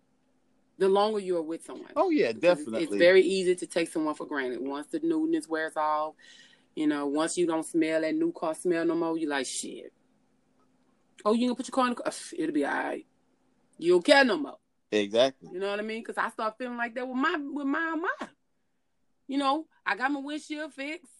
the longer you are with someone. oh yeah, Because it's- definitely. It's very easy to take someone for granted. Once the newness wears off, you know, once you don't smell that new car smell no more, you like shit. Oh, you gonna put your car in the car? It'll be all right. You don't care no more. exactly. You know what I mean? Because I start feeling like that with my with my Armada. You know, I got my windshield fixed,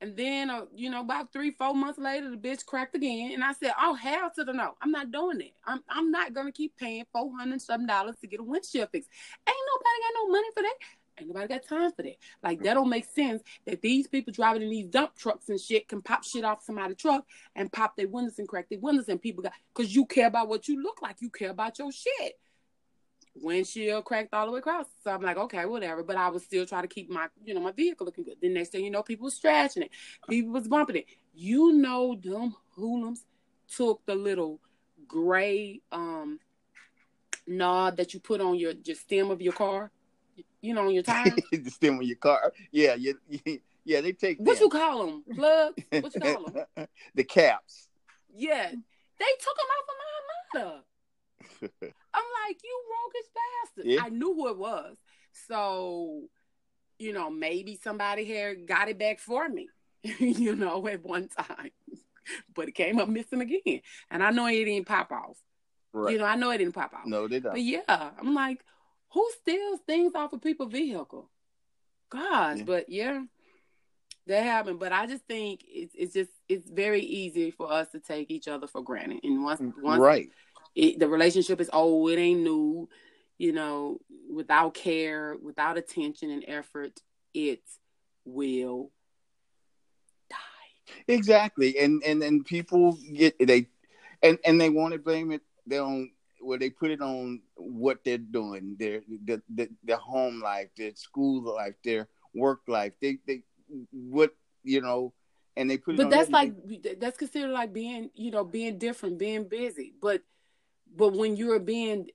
and then uh, you know, about three four months later, the bitch cracked again, and I said, "Oh hell to the no! I'm not doing that. I'm I'm not gonna keep paying four hundred something dollars to get a windshield fixed. Ain't nobody got no money for that." Ain't nobody got time for that. Like that don't make sense that these people driving in these dump trucks and shit can pop shit off somebody's truck and pop their windows and crack their windows and people got because you care about what you look like. You care about your shit windshield cracked all the way across. So I'm like, okay, whatever. But I was still trying to keep my, you know, my vehicle looking good. The next thing you know, people was scratching it. People was bumping it. You know, them hoolums took the little gray um knob that you put on your, your stem of your car, you know, on your tire. the stem of your car. Yeah, yeah, yeah. They take what them. you call them? Plugs? What you call them? the caps. Yeah, they took them off of my Armada. I'm like, you roguish bastard. Yeah. I knew who it was. So, you know, maybe somebody here got it back for me, you know, at one time. But it came up missing again. And I know it didn't pop off. right. You know, I know it didn't pop off. no, they don't. But yeah, I'm like, who steals things off of people's vehicle? Gosh, Yeah. but yeah, that happened. But I just think it's it's just it's very easy for us to take each other for granted. And once mm, once Right. it, the relationship is old, it ain't new, you know, without care, without attention and effort, it will die. Exactly. And and and people get they and and they want to blame it they on well they put it on what they're doing, their the, the their home life, their school life, their work life. They they what you know and they put it But that's everything. like that's considered like being, you know, being different, being busy. But but when you're being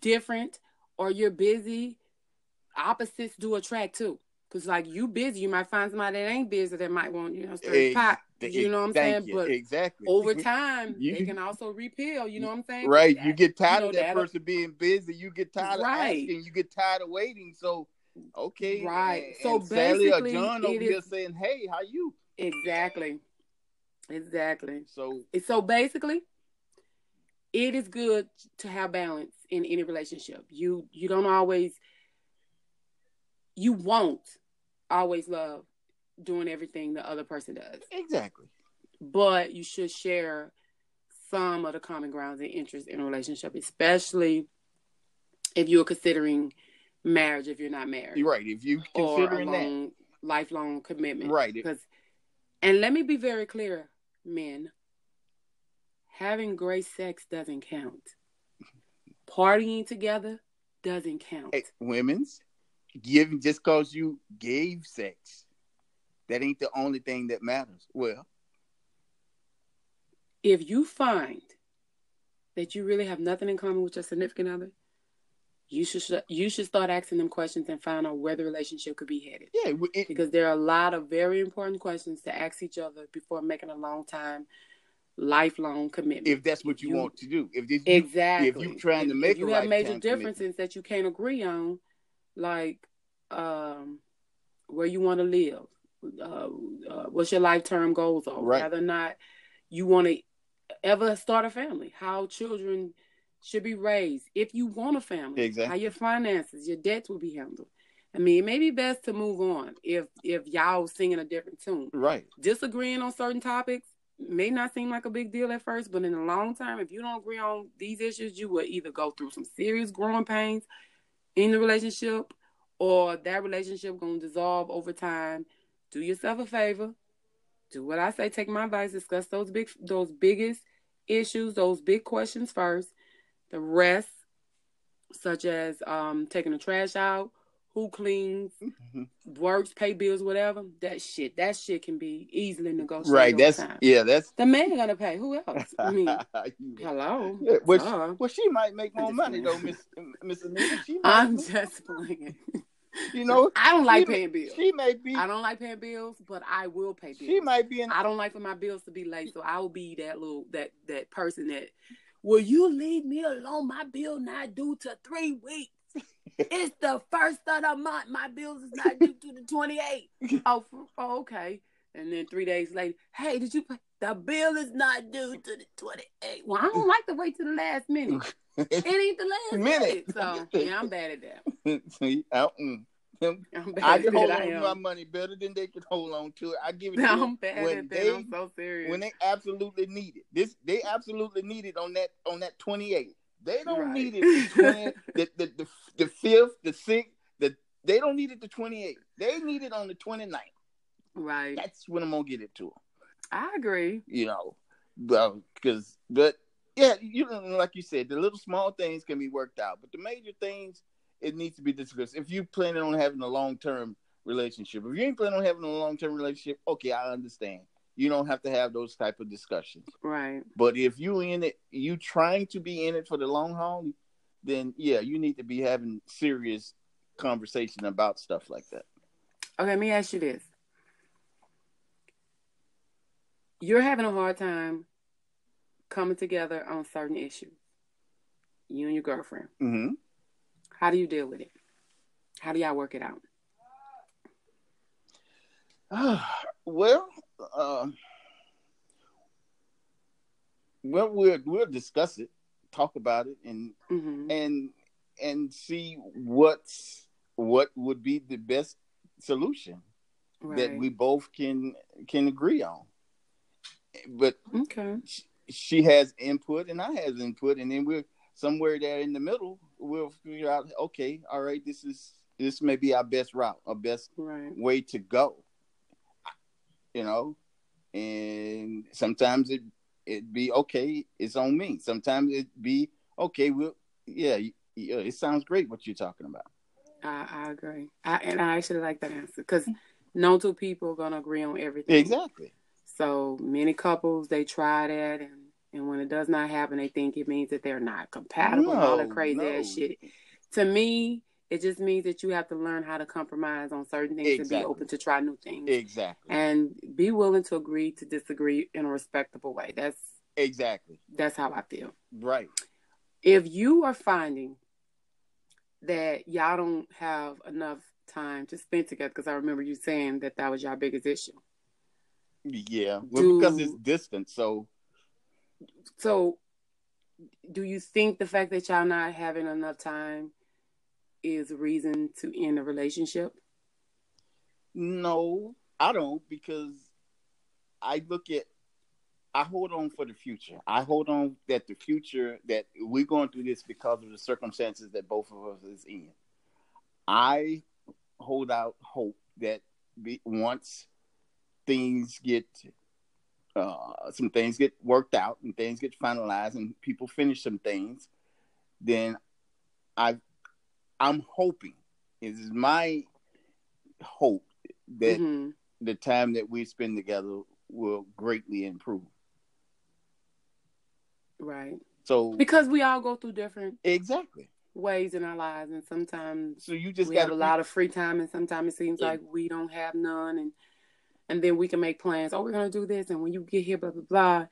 different or you're busy, opposites do attract too. Cause like you busy, you might find somebody that ain't busy that might want, you know, stir Ex- pot. You know what I'm saying? you. But exactly. over time, You- they can also repel. You know what I'm saying? Right. That- You get tired know, of that person being busy. You get tired Right. of asking. You get tired of waiting. So, okay. Right. And, So and Sally or basically, John over here saying, "Hey, how you?" Exactly. Exactly. So So basically, it is good to have balance in any relationship. You you don't always you won't always love doing everything the other person does. exactly. But you should share some of the common grounds and interests in a relationship, especially if you're considering marriage if you're not married. You're right. If you considering that, long, lifelong commitment. right? Because, and let me be very clear, men. Having great sex doesn't count. Partying together doesn't count. Hey, women's giving just cause you gave sex, that ain't the only thing that matters. Well, If you find that you really have nothing in common with your significant other, you should you should start asking them questions and find out where the relationship could be headed. yeah, it, Because there are a lot of very important questions to ask each other before making a long time, lifelong commitment. if that's what you, You- want to do. If this, Exactly. if you're trying to make if you a have major differences that you can't agree on, like um, where you want to live, uh, uh, what's your life term goals are, Right. whether or not you want to ever start a family, how children should be raised, if you want a family, Exactly. how your finances, your debts will be handled. I mean, it may be best to move on if if y'all singing a different tune right, disagreeing on certain topics may not seem like a big deal at first, but in the long term, if you don't agree on these issues, you will either go through some serious growing pains in the relationship or that relationship gonna dissolve over time. Do yourself a favor. Do what I say, take my advice, discuss those big those biggest issues, those big questions first. The rest, such as um taking the trash out, who cleans, Mhm. works, pay bills, whatever, that shit, that shit can be easily negotiated. right. That's time. yeah. That's the man gonna pay. Who else? I mean, hello. Yeah, which- Duh. well, she might make more money though. Miss Miss. I'm just playing. you know, I don't like she- paying bills. she may be. I don't like paying bills, but I will pay bills. She might be in. I don't like for my bills to be late, so I will be that little that that person that. Will you leave me alone? My bill not due to three weeks. it's the first of the month. My bills is not due to the twenty eighth. Oh, f- oh, okay. And then three days later, hey, did you pay? The bill is not due to the twenty eighth. Well, I don't like to wait to the last minute. It ain't the last Minute. minute. So yeah, I'm bad at that. See, I, mm. I'm bad I can hold on to my money better than they can hold on to it. I give it to I'm them bad when at that. they I'm so serious. when they absolutely need it. This they absolutely need it on that on that twenty eight. They don't Right. need it the, 20, the, the the the fifth, the sixth, the they don't need it the twenty eighth. They need it on the 29th. right. That's when I'm gonna get it to them. I agree. You know, because but yeah, you know, like you said, the little small things can be worked out, but the major things it needs to be discussed. If you planning on having a long term relationship, if you ain't planning on having a long term relationship, okay, I understand. You don't have to have those type of discussions. Right. But if you in it, you trying to be in it for the long haul, then yeah, you need to be having serious conversation about stuff like that. Okay, let me ask you this. You're having a hard time coming together on certain issues. You and your girlfriend. Mm-hmm. How do you deal with it? How do y'all work it out? well, uh, well, we'll we'll discuss it, talk about it, and hmm and and see what's what would be the best solution Right. that we both can can agree on. But okay. sh- she has input and I have input, and then we're somewhere there in the middle. We'll figure out, okay, all right, this is this may be our best route, our best Right. way to go. You know, and sometimes it it be okay. It's on me. Sometimes it be okay. We'll yeah, yeah. It sounds great what you're talking about. I, I agree. I, and I actually like that answer because no two people are gonna agree on everything. Exactly. So many couples they try that, and and when it does not happen, they think it means that they're not compatible and all No, crazy no. ass shit. To me, it just means that you have to learn how to compromise on certain things and be open to try new things Exactly. and be willing to agree to disagree in a respectable way. That's Exactly. that's how I feel. Right. if you are finding that y'all don't have enough time to spend together, because I remember you saying that that was your biggest issue. Yeah. Well, because it's distant, so So, do you think the fact that y'all not having enough time is reason to end a relationship? no, I don't because I look at I hold on for the future. I hold on that the future that we're going through this because of the circumstances that both of us is in. I hold out hope that be, once things get uh, some things get worked out and things get finalized and people finish some things, then I I'm hoping it is my hope that Mhm. the time that we spend together will greatly improve. Right. So Because we all go through different exactly. ways in our lives, and sometimes So you just we have a lot of free time, and sometimes it seems Yeah. like we don't have none, and and then we can make plans. Oh, we're gonna do this, and when you get here, blah blah blah,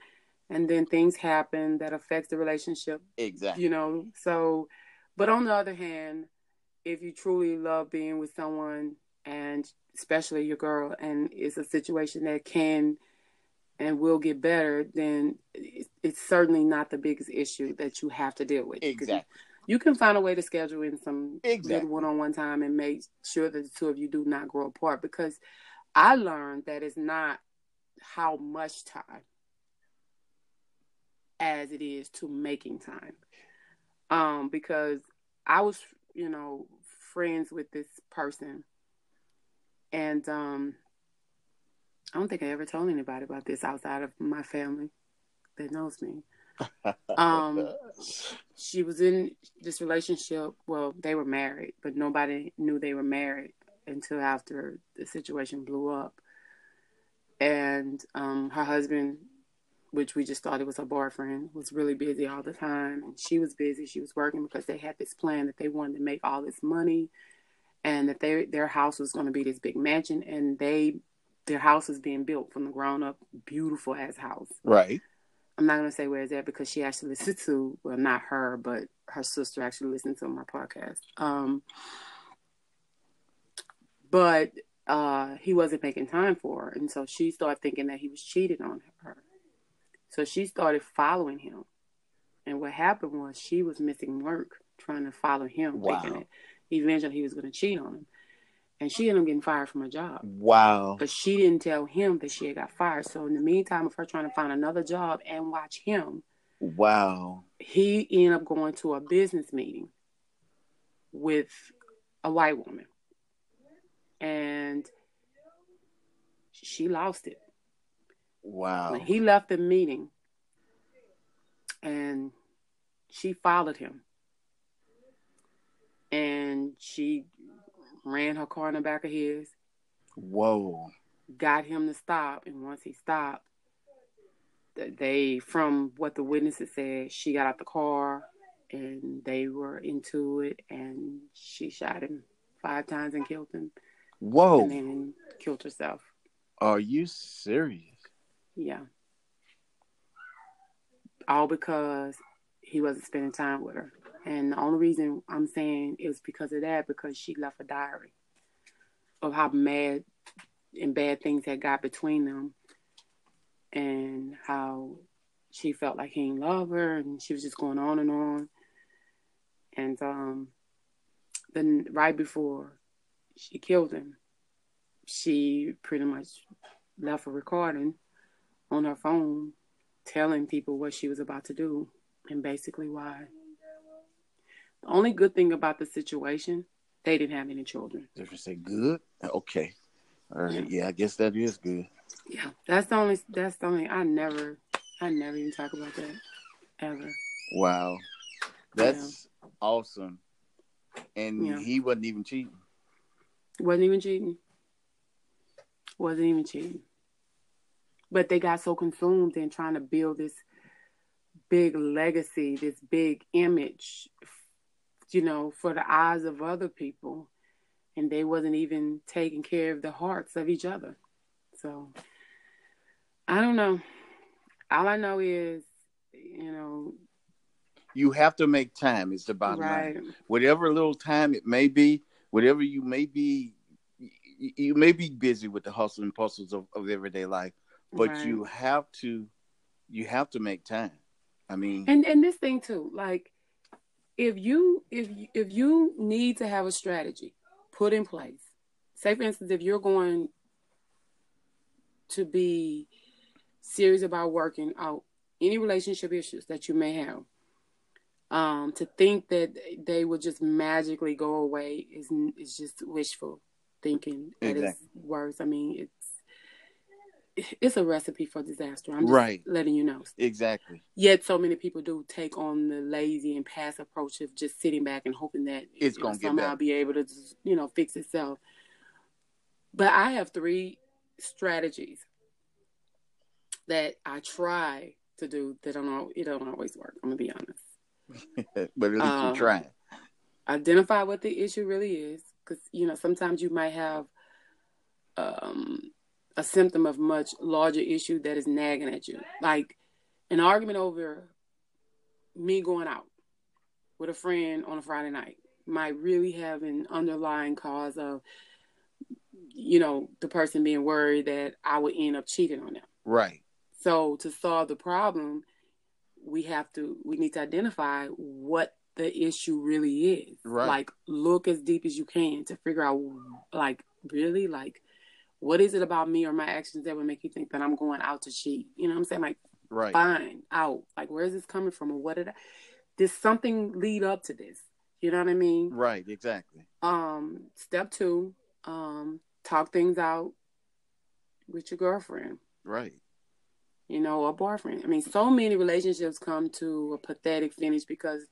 and then things happen that affects the relationship. exactly. You know, so. But on the other hand, if you truly love being with someone, and especially your girl, and it's a situation that can and will get better, then it's certainly not the biggest issue that you have to deal with. Exactly. you can find a way to schedule in some Exactly. good one-on-one time and make sure that the two of you do not grow apart because i learned that it's not how much time as it is to making time um because i was you know friends with this person and um i don't think i ever told anybody about this outside of my family that knows me um, she was in this relationship. Well, they were married, but nobody knew they were married until after the situation blew up. And um, her husband, which we just thought it was her boyfriend, was really busy all the time. And she was busy. She was working because they had this plan that they wanted to make all this money and that they, their house was going to be this big mansion. And they their house was being built from the ground up, beautiful ass house. right. I'm not gonna say where it's at because she actually listened to well not her but her sister actually listened to my podcast. Um, but uh, he wasn't making time for her, and so she started thinking that he was cheating on her. So she started following him, and what happened was she was missing work trying to follow him, Wow. thinking that eventually he was going to cheat on him, and she ended up getting fired from her job. Wow. But she didn't tell him that she had got fired. So in the meantime of her trying to find another job and watch him, Wow. he ended up going to a business meeting with a white woman. And she lost it. Wow. When he left the meeting and she followed him. And she ran her car in the back of his. Whoa. got him to stop and once he stopped they from what the witnesses said she got out the car and they were into it and she shot him five times and killed him Whoa. and then killed herself Are you serious? Yeah all because he wasn't spending time with her. And the only reason I'm saying is because of that, because she left a diary of how mad and bad things had got between them and how she felt like he didn't love her and she was just going on and on. And um then right before she killed him, she pretty much left a recording on her phone telling people what she was about to do and basically why. The only good thing about the situation, they didn't have any children. Did you say good? Okay. All right. Yeah. yeah, I guess that is good. Yeah, that's the only. That's the only. I never. I never even talk about that ever. Wow, that's yeah. awesome. And yeah. he wasn't even cheating. Wasn't even cheating. Wasn't even cheating. But they got so consumed in trying to build this big legacy, this big image, you know, for the eyes of other people, and they wasn't even taking care of the hearts of each other. So I don't know. All I know is, you know, you have to make time. Is the bottom right. line. Whatever little time it may be, whatever you may be, you may be busy with the hustle and bustles of, of everyday life, but right. you have to, you have to make time. I mean, and and this thing too, like if you if if you need to have a strategy put in place, say for instance, if you're going to be serious about working out any relationship issues that you may have, um, to think that they will just magically go away is is just wishful thinking at exactly. its worst. I mean, it's it's a recipe for disaster. I'm just right. letting you know. Exactly. Yet so many people do take on the lazy and passive approach of just sitting back and hoping that it's going to somehow be able to, you know, fix itself. But I have three strategies that I try to do that don't it don't always work. I'm gonna be honest. but at least um, you try. Identify what the issue really is, because you know sometimes you might have um, a symptom of much larger issue that is nagging at you, like an argument over me going out with a friend on a Friday night might really have an underlying cause of you know the person being worried that I would end up cheating on them. Right. So to solve the problem, we have to we need to identify what the issue really is. Right. Like look as deep as you can to figure out like really like what is it about me or my actions that would make you think that I'm going out to cheat? You know what I'm saying? Like right. fine, out. Like where is this coming from or what did I did something lead up to this? You know what I mean? Right, exactly. Um, step two, um, talk things out with your girlfriend. Right you know, a boyfriend. I mean, so many relationships come to a pathetic finish because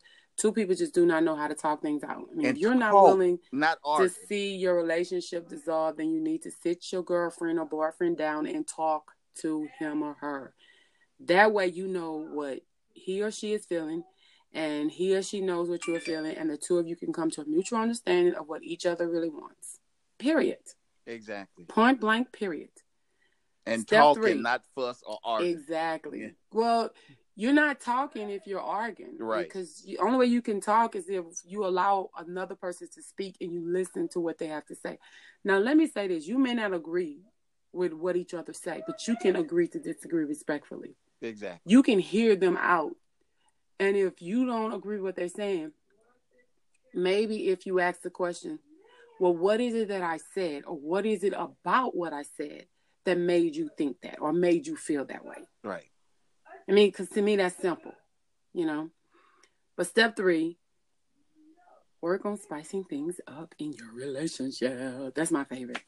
two people just do not know how to talk things out. I mean, if you're not willing not to see your relationship dissolve, then you need to sit your girlfriend or boyfriend down and talk to him or her. That way, you know what he or she is feeling, and he or she knows what you're feeling, and the two of you can come to a mutual understanding of what each other really wants. Period. Exactly. Point blank. Period and Step talking, three. not fuss or argue. Exactly. Yeah. Well, you're not talking if you're arguing, right? Because the only way you can talk is if you allow another person to speak and you listen to what they have to say. Now, let me say this: you may not agree with what each other say, but you can agree to disagree respectfully. Exactly. You can hear them out, and if you don't agree with what they're saying, maybe if you ask the question, "Well, what is it that I said, or what is it about what I said?" that made you think that or made you feel that way. Right. I mean, because to me, that's simple, you know. But step three, work on spicing things up in your relationship. That's my favorite.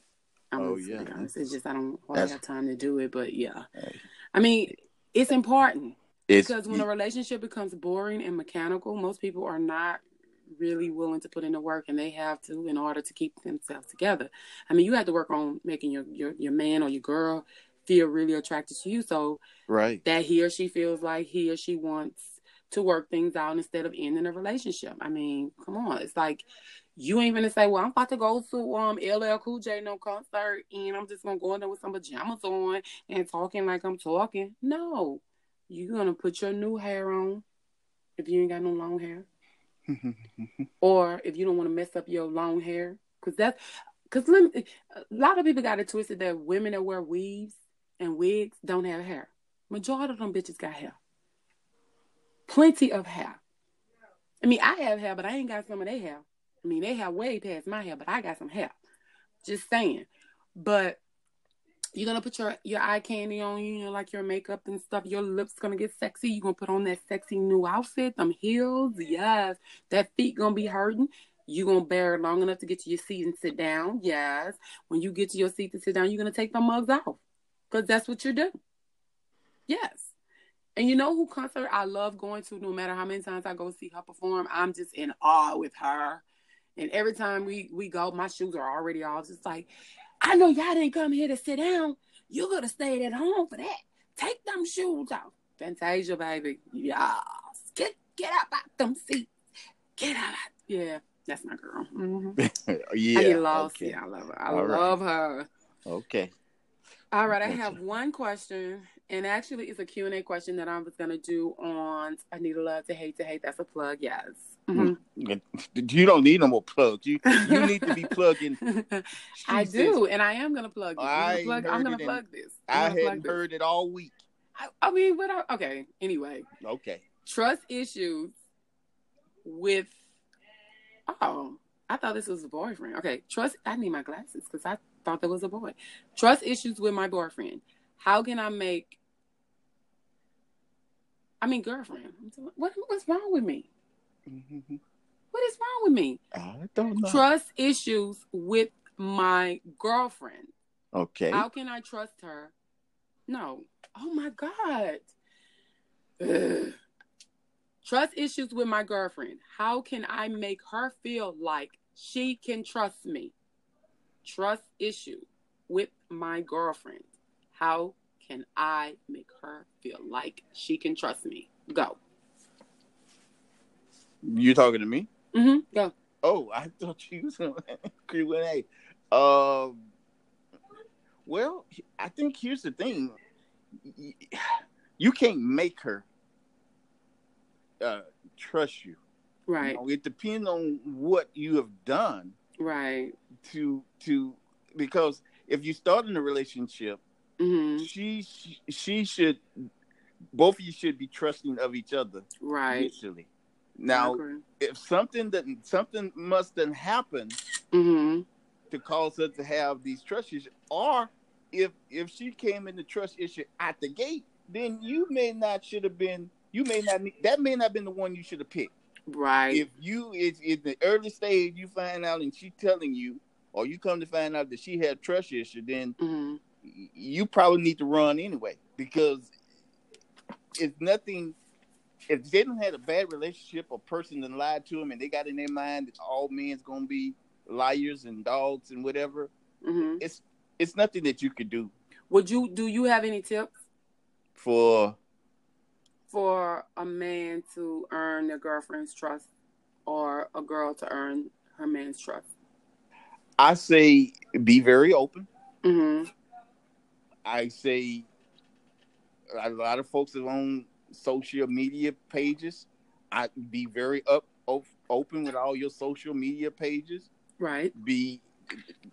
I'm oh, yeah. It's just I don't always have time to do it, but yeah. Hey. I mean, it's important. It's, because when a relationship becomes boring and mechanical, most people are not really willing to put in the work and they have to in order to keep themselves together. I mean, you have to work on making your your, your man or your girl feel really attracted to you so right that he or she feels like he or she wants to work things out instead of ending a relationship. I mean, come on. It's like you ain't gonna say, Well, I'm about to go to um LL Cool J no concert and I'm just gonna go in there with some pajamas on and talking like I'm talking. No. you're gonna put your new hair on if you ain't got no long hair, or if you don't want to mess up your long hair, because that's because a lot of people got it twisted that women that wear weaves and wigs don't have hair. Majority of them bitches got hair, plenty of hair. I mean, I have hair, but I ain't got some of their hair. I mean, they have way past my hair, but I got some hair. Just saying. But you're gonna put your your eye candy on, you know, like your makeup and stuff. Your lips gonna get sexy. You're gonna put on that sexy new outfit, them heels, yes. That feet gonna be hurting. You're gonna bear long enough to get to your seat and sit down, yes. When you get to your seat to sit down, you're gonna take the mugs off. Because that's what you do. Yes. And you know who concert I love going to no matter how many times I go see her perform, I'm just in awe with her. And every time we we go, my shoes are already off. It's like, I know y'all didn't come here to sit down. You could have stayed at home for that. Take them shoes off. Fantasia, baby. Yes. Get get up out of them seats. Get out. Yeah, that's my girl. Mm-hmm. yeah. I get lost. Okay. Yeah, I love her. I All love right. her. Okay. All right, I have one question, and actually, it's a Q and A question that I was gonna do on Anita Love to Hate to Hate. That's a plug, yes. Mm-hmm. You don't need no more plugs. You you need to be plugging. I do, and I am gonna plug it. I'm gonna plug, I'm gonna plug this. I'm I hadn't heard this. it all week. I, I mean, what? I, okay. Anyway. Okay. Trust issues with. Oh, I thought this was a boyfriend. Okay, trust. I need my glasses because I thought that was a boy. Trust issues with my boyfriend. How can I make? I mean, girlfriend. What, what's wrong with me? Mm-hmm. What is wrong with me? I don't know. Trust issues with my girlfriend. Okay. How can I trust her? No. Oh my God. Ugh. Trust issues with my girlfriend. How can I make her feel like she can trust me? Trust issue with my girlfriend. How can I make her feel like she can trust me? Go. You talking to me? Mm-hmm. Go. Oh, I thought you was Q and A. Um. Well, I think here's the thing: you can't make her uh, trust you. Right. You know, it depends on what you have done. Right. To to because if you start in a relationship, mm-hmm. she she should both of you should be trusting of each other. Right. Initially. Now, if something that something must have happen mm-hmm. to cause her to have these trust issues, or if if she came in the trust issue at the gate, then you may not should have been. You may not. That may not have been the one you should have picked. Right. If you is in the early stage, you find out and she telling you, or you come to find out that she had trust issue, then mm-hmm. you probably need to run anyway because it's nothing if they don't have a bad relationship or person that lied to them and they got in their mind that all men's gonna be liars and dogs and whatever, mm-hmm. it's it's nothing that you could do. Would you do you have any tips for for a man to earn their girlfriend's trust or a girl to earn her man's trust? I say be very open. Mm-hmm. I say a lot of folks are on social media pages. I be very up open with all your social media pages. Right. Be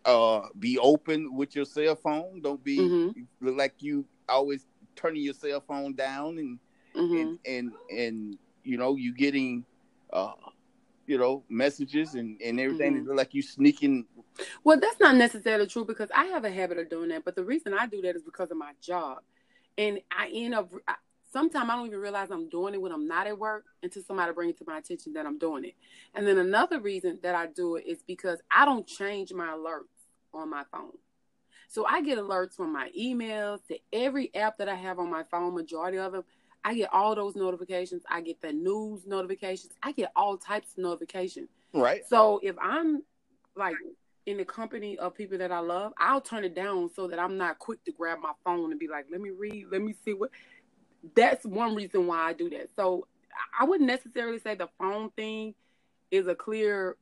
uh be open with your cell phone. Don't be mm-hmm. like you always turning your cell phone down and mm-hmm. and, and and you know you getting uh you know messages and and everything mm-hmm. like you sneaking well that's not necessarily true because i have a habit of doing that but the reason i do that is because of my job and i end up sometimes I don't even realize I'm doing it when I'm not at work until somebody brings it to my attention that I'm doing it. And then another reason that I do it is because I don't change my alerts on my phone. So I get alerts from my emails to every app that I have on my phone, majority of them. I get all those notifications. I get the news notifications. I get all types of notifications. Right. So if I'm like in the company of people that I love, I'll turn it down so that I'm not quick to grab my phone and be like, let me read, let me see what that's one reason why I do that. So I wouldn't necessarily say the phone thing is a clear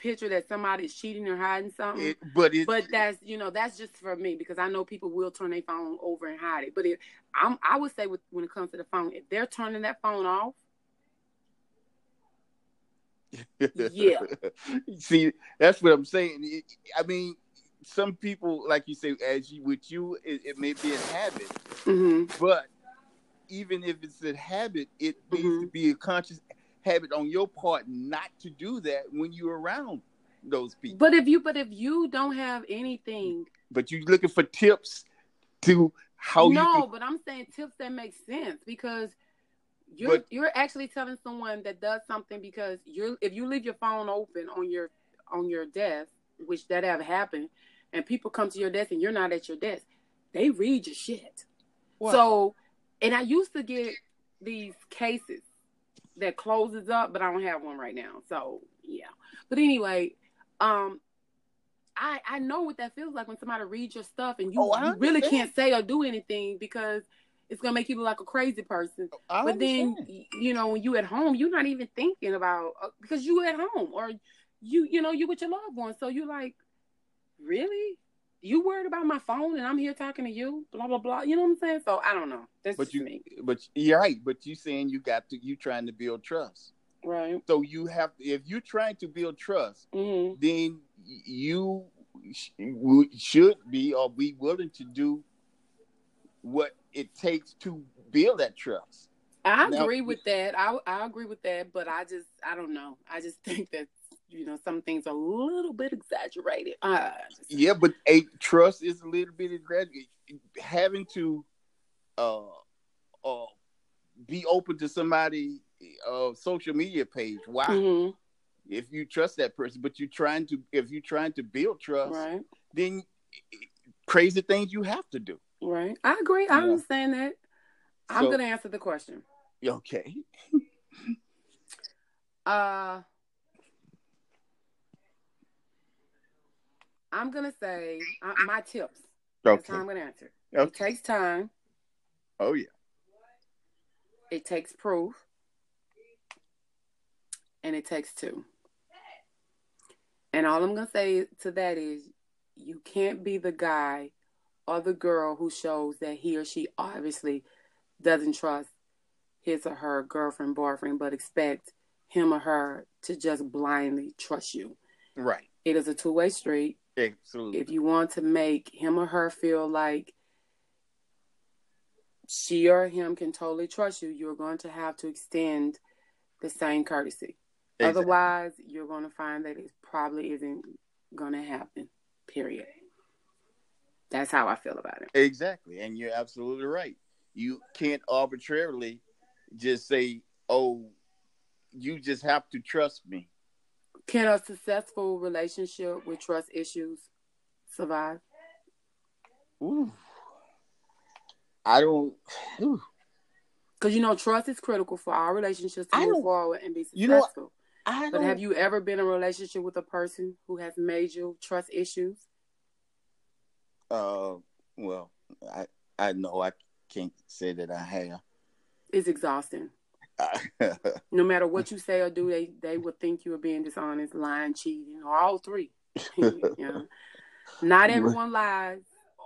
picture that somebody's cheating or hiding something. It, but it, but that's you know that's just for me because I know people will turn their phone over and hide it. But if I'm, I would say with, when it comes to the phone, if they're turning that phone off, yeah. See, that's what I'm saying. I mean, some people, like you say, as you with you, it, it may be a habit, mm-hmm. but even if it's a habit, it needs Mhm. to be a conscious habit on your part not to do that when you're around those people. but if you but if you don't have anything, But you're looking for tips to how no, you can but I'm saying tips that make sense because you're But- you're actually telling someone that does something because you're if you leave your phone open on your on your desk, which that have happened, and people come to your desk and you're not at your desk, they read your shit. Well- So, and I used to get these cases that closes up, but I don't have one right now. So yeah. But anyway, um, I I know what that feels like when somebody reads your stuff and you, Oh, you really can't say or do anything because it's gonna make you look like a crazy person. I but then understand. you know when you at home, you're not even thinking about uh, because you at home or you you know you with your loved ones, so you're like really. You worried about my phone and I'm here talking to you, blah blah blah. You know what I'm saying? So I don't know. That's but you me, but you're right, but you saying you got to you trying to build trust. right? So you have to if you're trying to build trust, hmm then you sh- should be or be willing to do what it takes to build that trust. I Now- agree with that. I I agree with that, but I just I don't know. I just think that you know some things a little bit exaggerated. Uh, Yeah, but a trust is a little bit exaggerated. Having to uh uh be open to somebody uh social media page. Why? Mhm, If you trust that person, but you're trying to if you're trying to build trust, right, then crazy things you have to do. right. I agree. I Yeah. understand that. I'm So- gonna answer the question. Okay. Uh, I'm gonna say uh, my tips. That's Okay. how I'm gonna answer. It takes time. Oh yeah. It takes proof. And it takes two. And all I'm going to say to that is you can't be the guy or the girl who shows that he or she obviously doesn't trust his or her girlfriend, boyfriend, but expect him or her to just blindly trust you. Right. It is a two way street. Absolutely. If you want to make him or her feel like she or him can totally trust you, you're going to have to extend the same courtesy. Exactly. Otherwise, you're going to find that it probably isn't going to happen. Period. That's how I feel about it. Exactly. And you're absolutely right. You can't arbitrarily just say, "Oh, you just have to trust me." Can a successful relationship with trust issues survive? Ooh. I don't. Ooh. Because you know, trust is critical for our relationships to I move forward and be you know, successful. I But have you ever been in a relationship with a person who has major trust issues? Uh, well, I I know I can't say that I have. It's exhausting. No matter what you say or do, they they would think you are being dishonest, lying, cheating, or all three. you know? Not everyone lies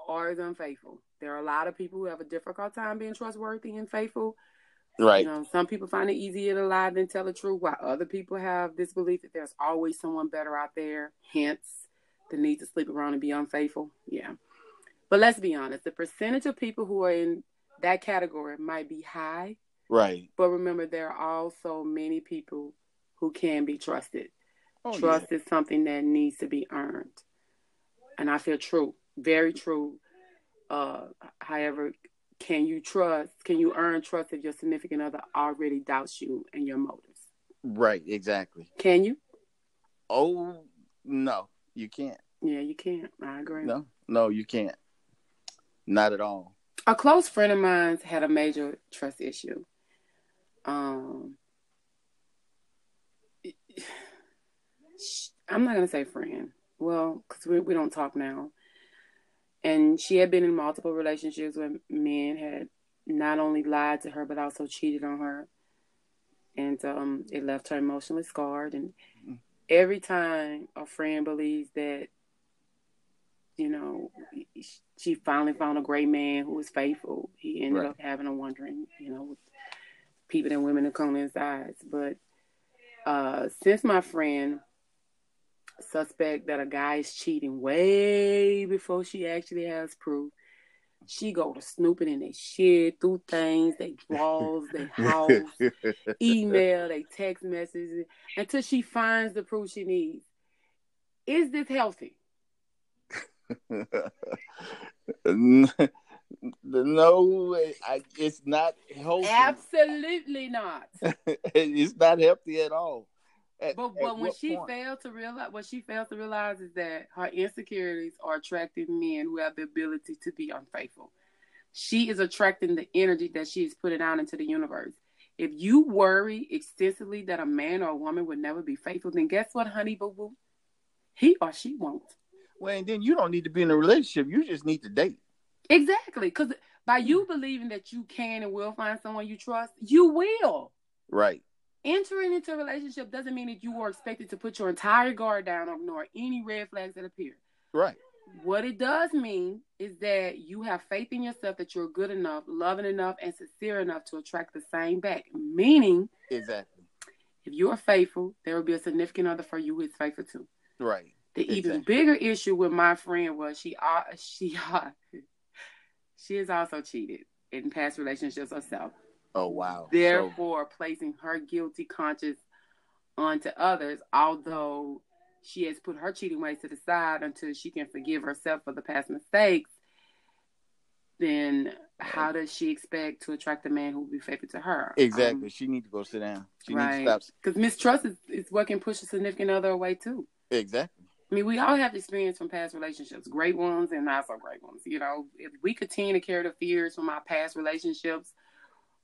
or is unfaithful. There are a lot of people who have a difficult time being trustworthy and faithful. right. You know, some people find it easier to lie than tell the truth, while other people have this belief that there's always someone better out there. Hence, the need to sleep around and be unfaithful. Yeah. But let's be honest, the percentage of people who are in that category might be high, Right. but remember, there are also many people who can be trusted. Oh, Trust is something that needs to be earned. And I feel true, very true. Uh, however, can you trust, can you earn trust if your significant other already doubts you and your motives? Right. Exactly. Can you? Oh no, you can't. Yeah, you can't. I agree. No, no, you can't. Not at all. A close friend of mine had a major trust issue. Um, I'm not gonna say friend. Well, because we we don't talk now. And she had been in multiple relationships where men had not only lied to her but also cheated on her, and um, it left her emotionally scarred. And every time a friend believes that, you know, she finally found a great man who was faithful, he ended Right. up having a wondering, you know, with people and women in his eyes. But uh, since my friend suspect that a guy is cheating way before she actually has proof, she go to snooping in their shit, through things, they drawers, they house, email, they text messages, until she finds the proof she needs. Is this healthy? no, I, it's not healthy. Absolutely not. it's not healthy at all. At- But at when she point? failed to realize what she failed to realize is that her insecurities are attracting men who have the ability to be unfaithful. She is attracting the energy that she is putting out into the universe. If you worry extensively that a man or a woman would never be faithful, then guess what, honey boo boo? He or she won't. well, and then you don't need to be in a relationship. You just need to date. Exactly. Because by you believing that you can and will find someone you trust, you will. Right. Entering into a relationship doesn't mean that you are expected to put your entire guard down or ignore any red flags that appear. Right. What it does mean is that you have faith in yourself that you're good enough, loving enough, and sincere enough to attract the same back. Meaning, Exactly. if you are faithful, there will be a significant other for you who is faithful too. Right. The even bigger issue with my friend was she uh, she uh, she has also cheated in past relationships herself. Oh wow. So, therefore placing her guilty conscience onto others, although she has put her cheating ways to the side until she can forgive herself for the past mistakes, then how does she expect to attract a man who will be faithful to her? exactly. Um, she needs to go sit down. She right. needs to stop. Because mistrust is, is what can push a significant other away too. Exactly. I mean, we all have experience from past relationships, great ones and not so great ones. You know, if we continue to carry the fears from our past relationships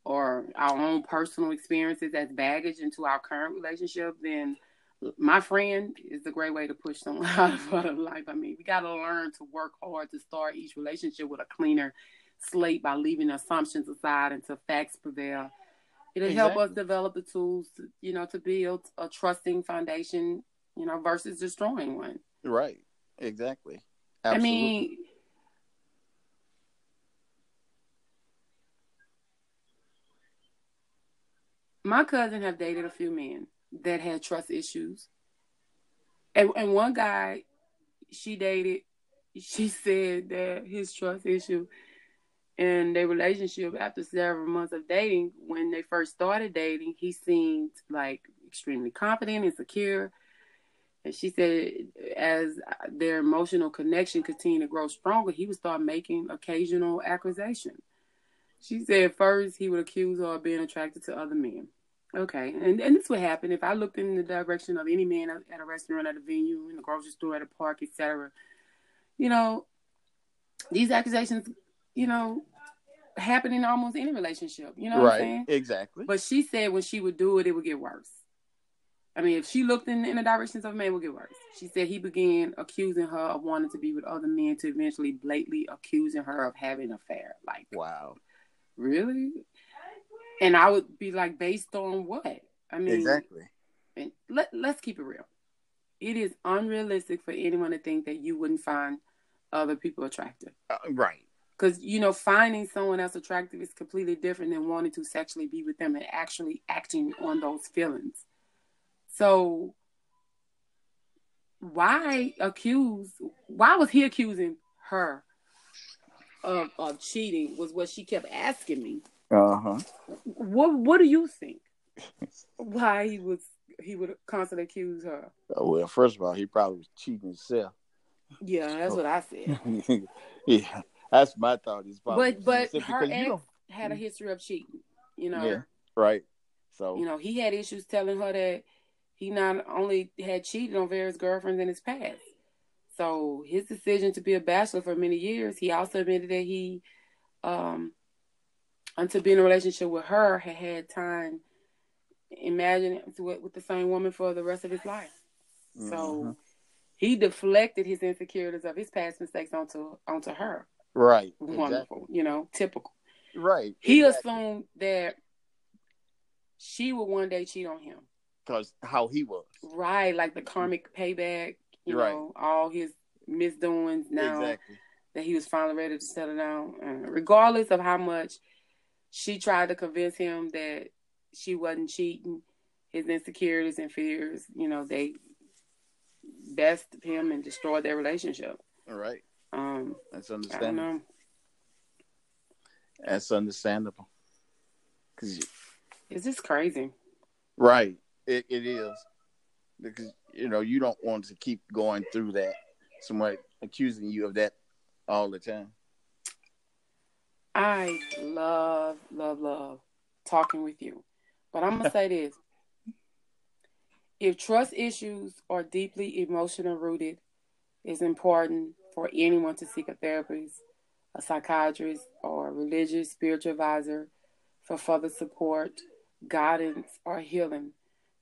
or our own personal experiences as baggage into our current relationship, then my friend is a great way to push someone out of life. I mean, we got to learn to work hard to start each relationship with a cleaner slate by leaving assumptions aside until facts prevail. It'll help us develop the tools, to, you know, to build a trusting foundation, you know, versus destroying one. Right. Exactly. I mean, my cousin have dated a few men that had trust issues, and and one guy she dated, she said that his trust issue in their relationship after several months of dating, when they first started dating, he seemed like extremely confident and secure. And she said, as their emotional connection continued to grow stronger, he would start making occasional accusations. She said, first, he would accuse her of being attracted to other men. Okay. And, and this would happen if I looked in the direction of any man at a restaurant, at a venue, in the grocery store, at a park, etc. You know, these accusations, you know, happen in almost any relationship. You know what I'm right. saying? Exactly. But she said when she would do it, it would get worse. I mean, if she looked in, in the directions of a man, it would get worse. She said he began accusing her of wanting to be with other men to eventually blatantly accusing her of having an affair. Like, wow. really? And I would be like, based on what? I mean, Exactly. and let, let's keep it real. It is unrealistic for anyone to think that you wouldn't find other people attractive. Uh, right. Because, you know, finding someone else attractive is completely different than wanting to sexually be with them and actually acting on those feelings. So, why accuse, why was he accusing her of, of cheating was what she kept asking me. Uh huh. What What do you think? Why he was he would constantly accuse her? Well, first of all, he probably was cheating himself. Yeah, that's what I said. yeah, that's my thought. Is probably But but her ex had a history of cheating. You know, Yeah. right. So you know he had issues telling her that he not only had cheated on various girlfriends in his past. So his decision to be a bachelor for many years, he also admitted that he, um, until being in a relationship with her, had had time imagining with, with the same woman for the rest of his life. So Mhm. he deflected his insecurities of his past mistakes onto onto her. right, Wonderful, you know, typical. right. He exactly. assumed that she would one day cheat on him. Because how he was. Right, like the karmic payback. You Right. know, all his misdoings now Exactly. that he was finally ready to settle down. Uh, regardless of how much she tried to convince him that she wasn't cheating, his insecurities and fears, you know, they bested him and destroyed their relationship. All right. Um, That's understandable. That's understandable. 'Cause you- It's just crazy. right, it, it is because you know you don't want to keep going through that. Somebody accusing you of that all the time. I love, love, love talking with you. But I'm gonna say this. If trust issues are deeply emotional rooted, it's important for anyone to seek a therapist, a psychiatrist, or a religious spiritual advisor for further support, guidance, or healing.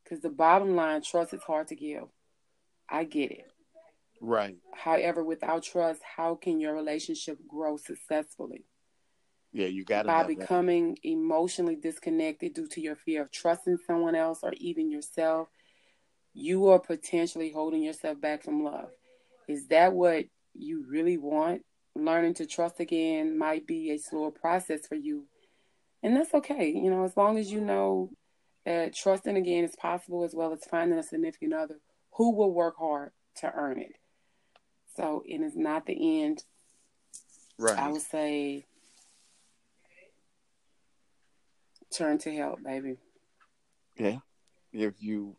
Because the bottom line, trust is hard to give. I get it. Right. However, without trust, how can your relationship grow successfully? Yeah, you got to by have that. becoming emotionally disconnected due to your fear of trusting someone else or even yourself, you are potentially holding yourself back from love. Is that what you really want? Learning to trust again might be a slower process for you. And that's okay. You know, as long as you know that trusting again is possible as well as finding a significant other who will work hard to earn it. So it is not the end. Right. I would say turn to help, baby. Yeah. If you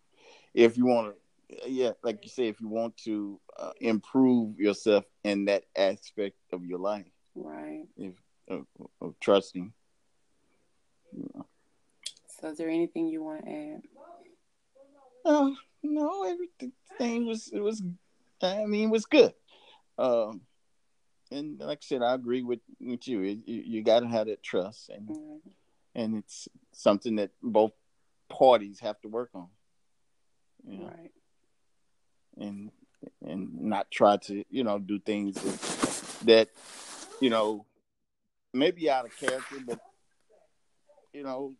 if you want to yeah, like you say if you want to uh, improve yourself in that aspect of your life Right. if of, of trusting. So is there anything you want to add? Uh, no, everything was it was I mean it was good. Um and like I said, I agree with with you. You you got to have that trust, and Right. and it's something that both parties have to work on. You know? Right. and and not try to you know do things that, that you know maybe out of character but you know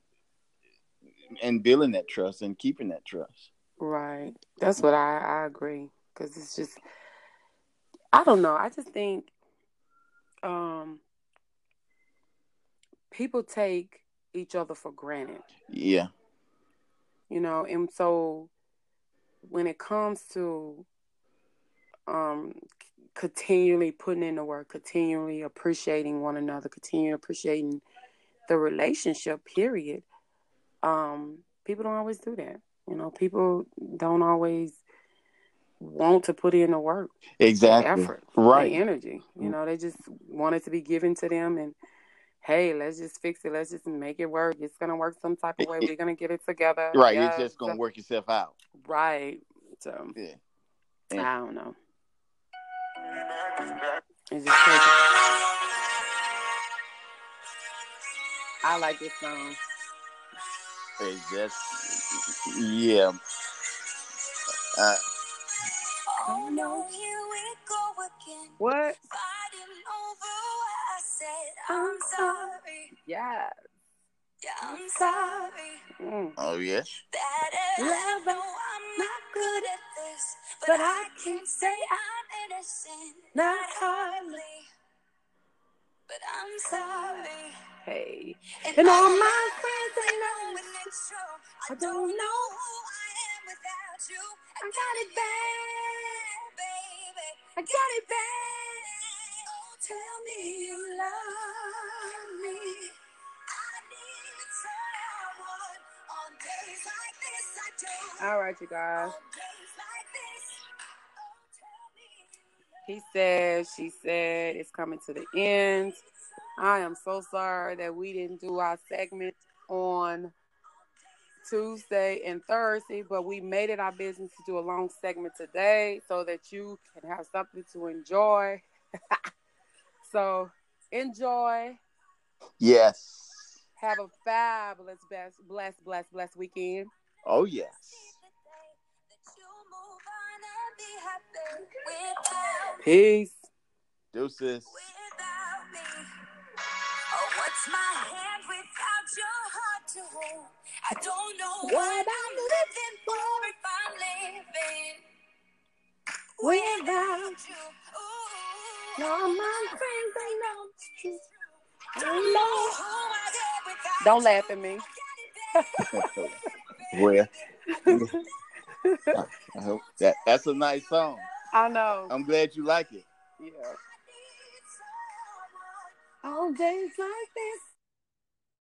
and building that trust and keeping that trust Right. That's what I, I agree. Because it's just, I don't know. I just think um, people take each other for granted, yeah you know, and so when it comes to um, continually putting in the work, continually appreciating one another, continually appreciating the relationship, period, um, people don't always do that. You know, people don't always want to put in the work, the exactly effort, right the energy. You know, they just want it to be given to them and hey, let's just fix it. Let's just make it work. It's gonna work some type of way. We're gonna get it together. right Yes. it's just gonna work itself out Right. So yeah I don't know. It's just crazy. I like this song. It's just yeah uh, Oh no, here we go again. What? Fighting over what I said. I'm sorry. Yeah. Yeah, I'm sorry. Mm. oh yeah That is, I know I'm not good at this, but I can't say I'm innocent. Not hardly. But I'm sorry. Hey. And, And all my friends they know when it's true. I don't know who I am without you. I got it bad, baby. I got it bad. Oh, tell me you love me. I need someone on days like this. I do. All right, you guys. On days like this. Oh, tell me you He said, she said, it's coming to the end. I am so sorry that we didn't do our segment on Tuesday and Thursday, but we made it our business to do a long segment today so that you can have something to enjoy. so enjoy. yes Have a fabulous, best, blessed, blessed, blessed weekend. oh yes that you my hand without your heart to hold. I don't know what I'm living for if I'm living without you. Ooh, All my friends, they know it's true. Don't know who I am without Don't laugh at me. well, I hope that that's a nice song. I know. I'm glad you like it. Yeah. On days like this,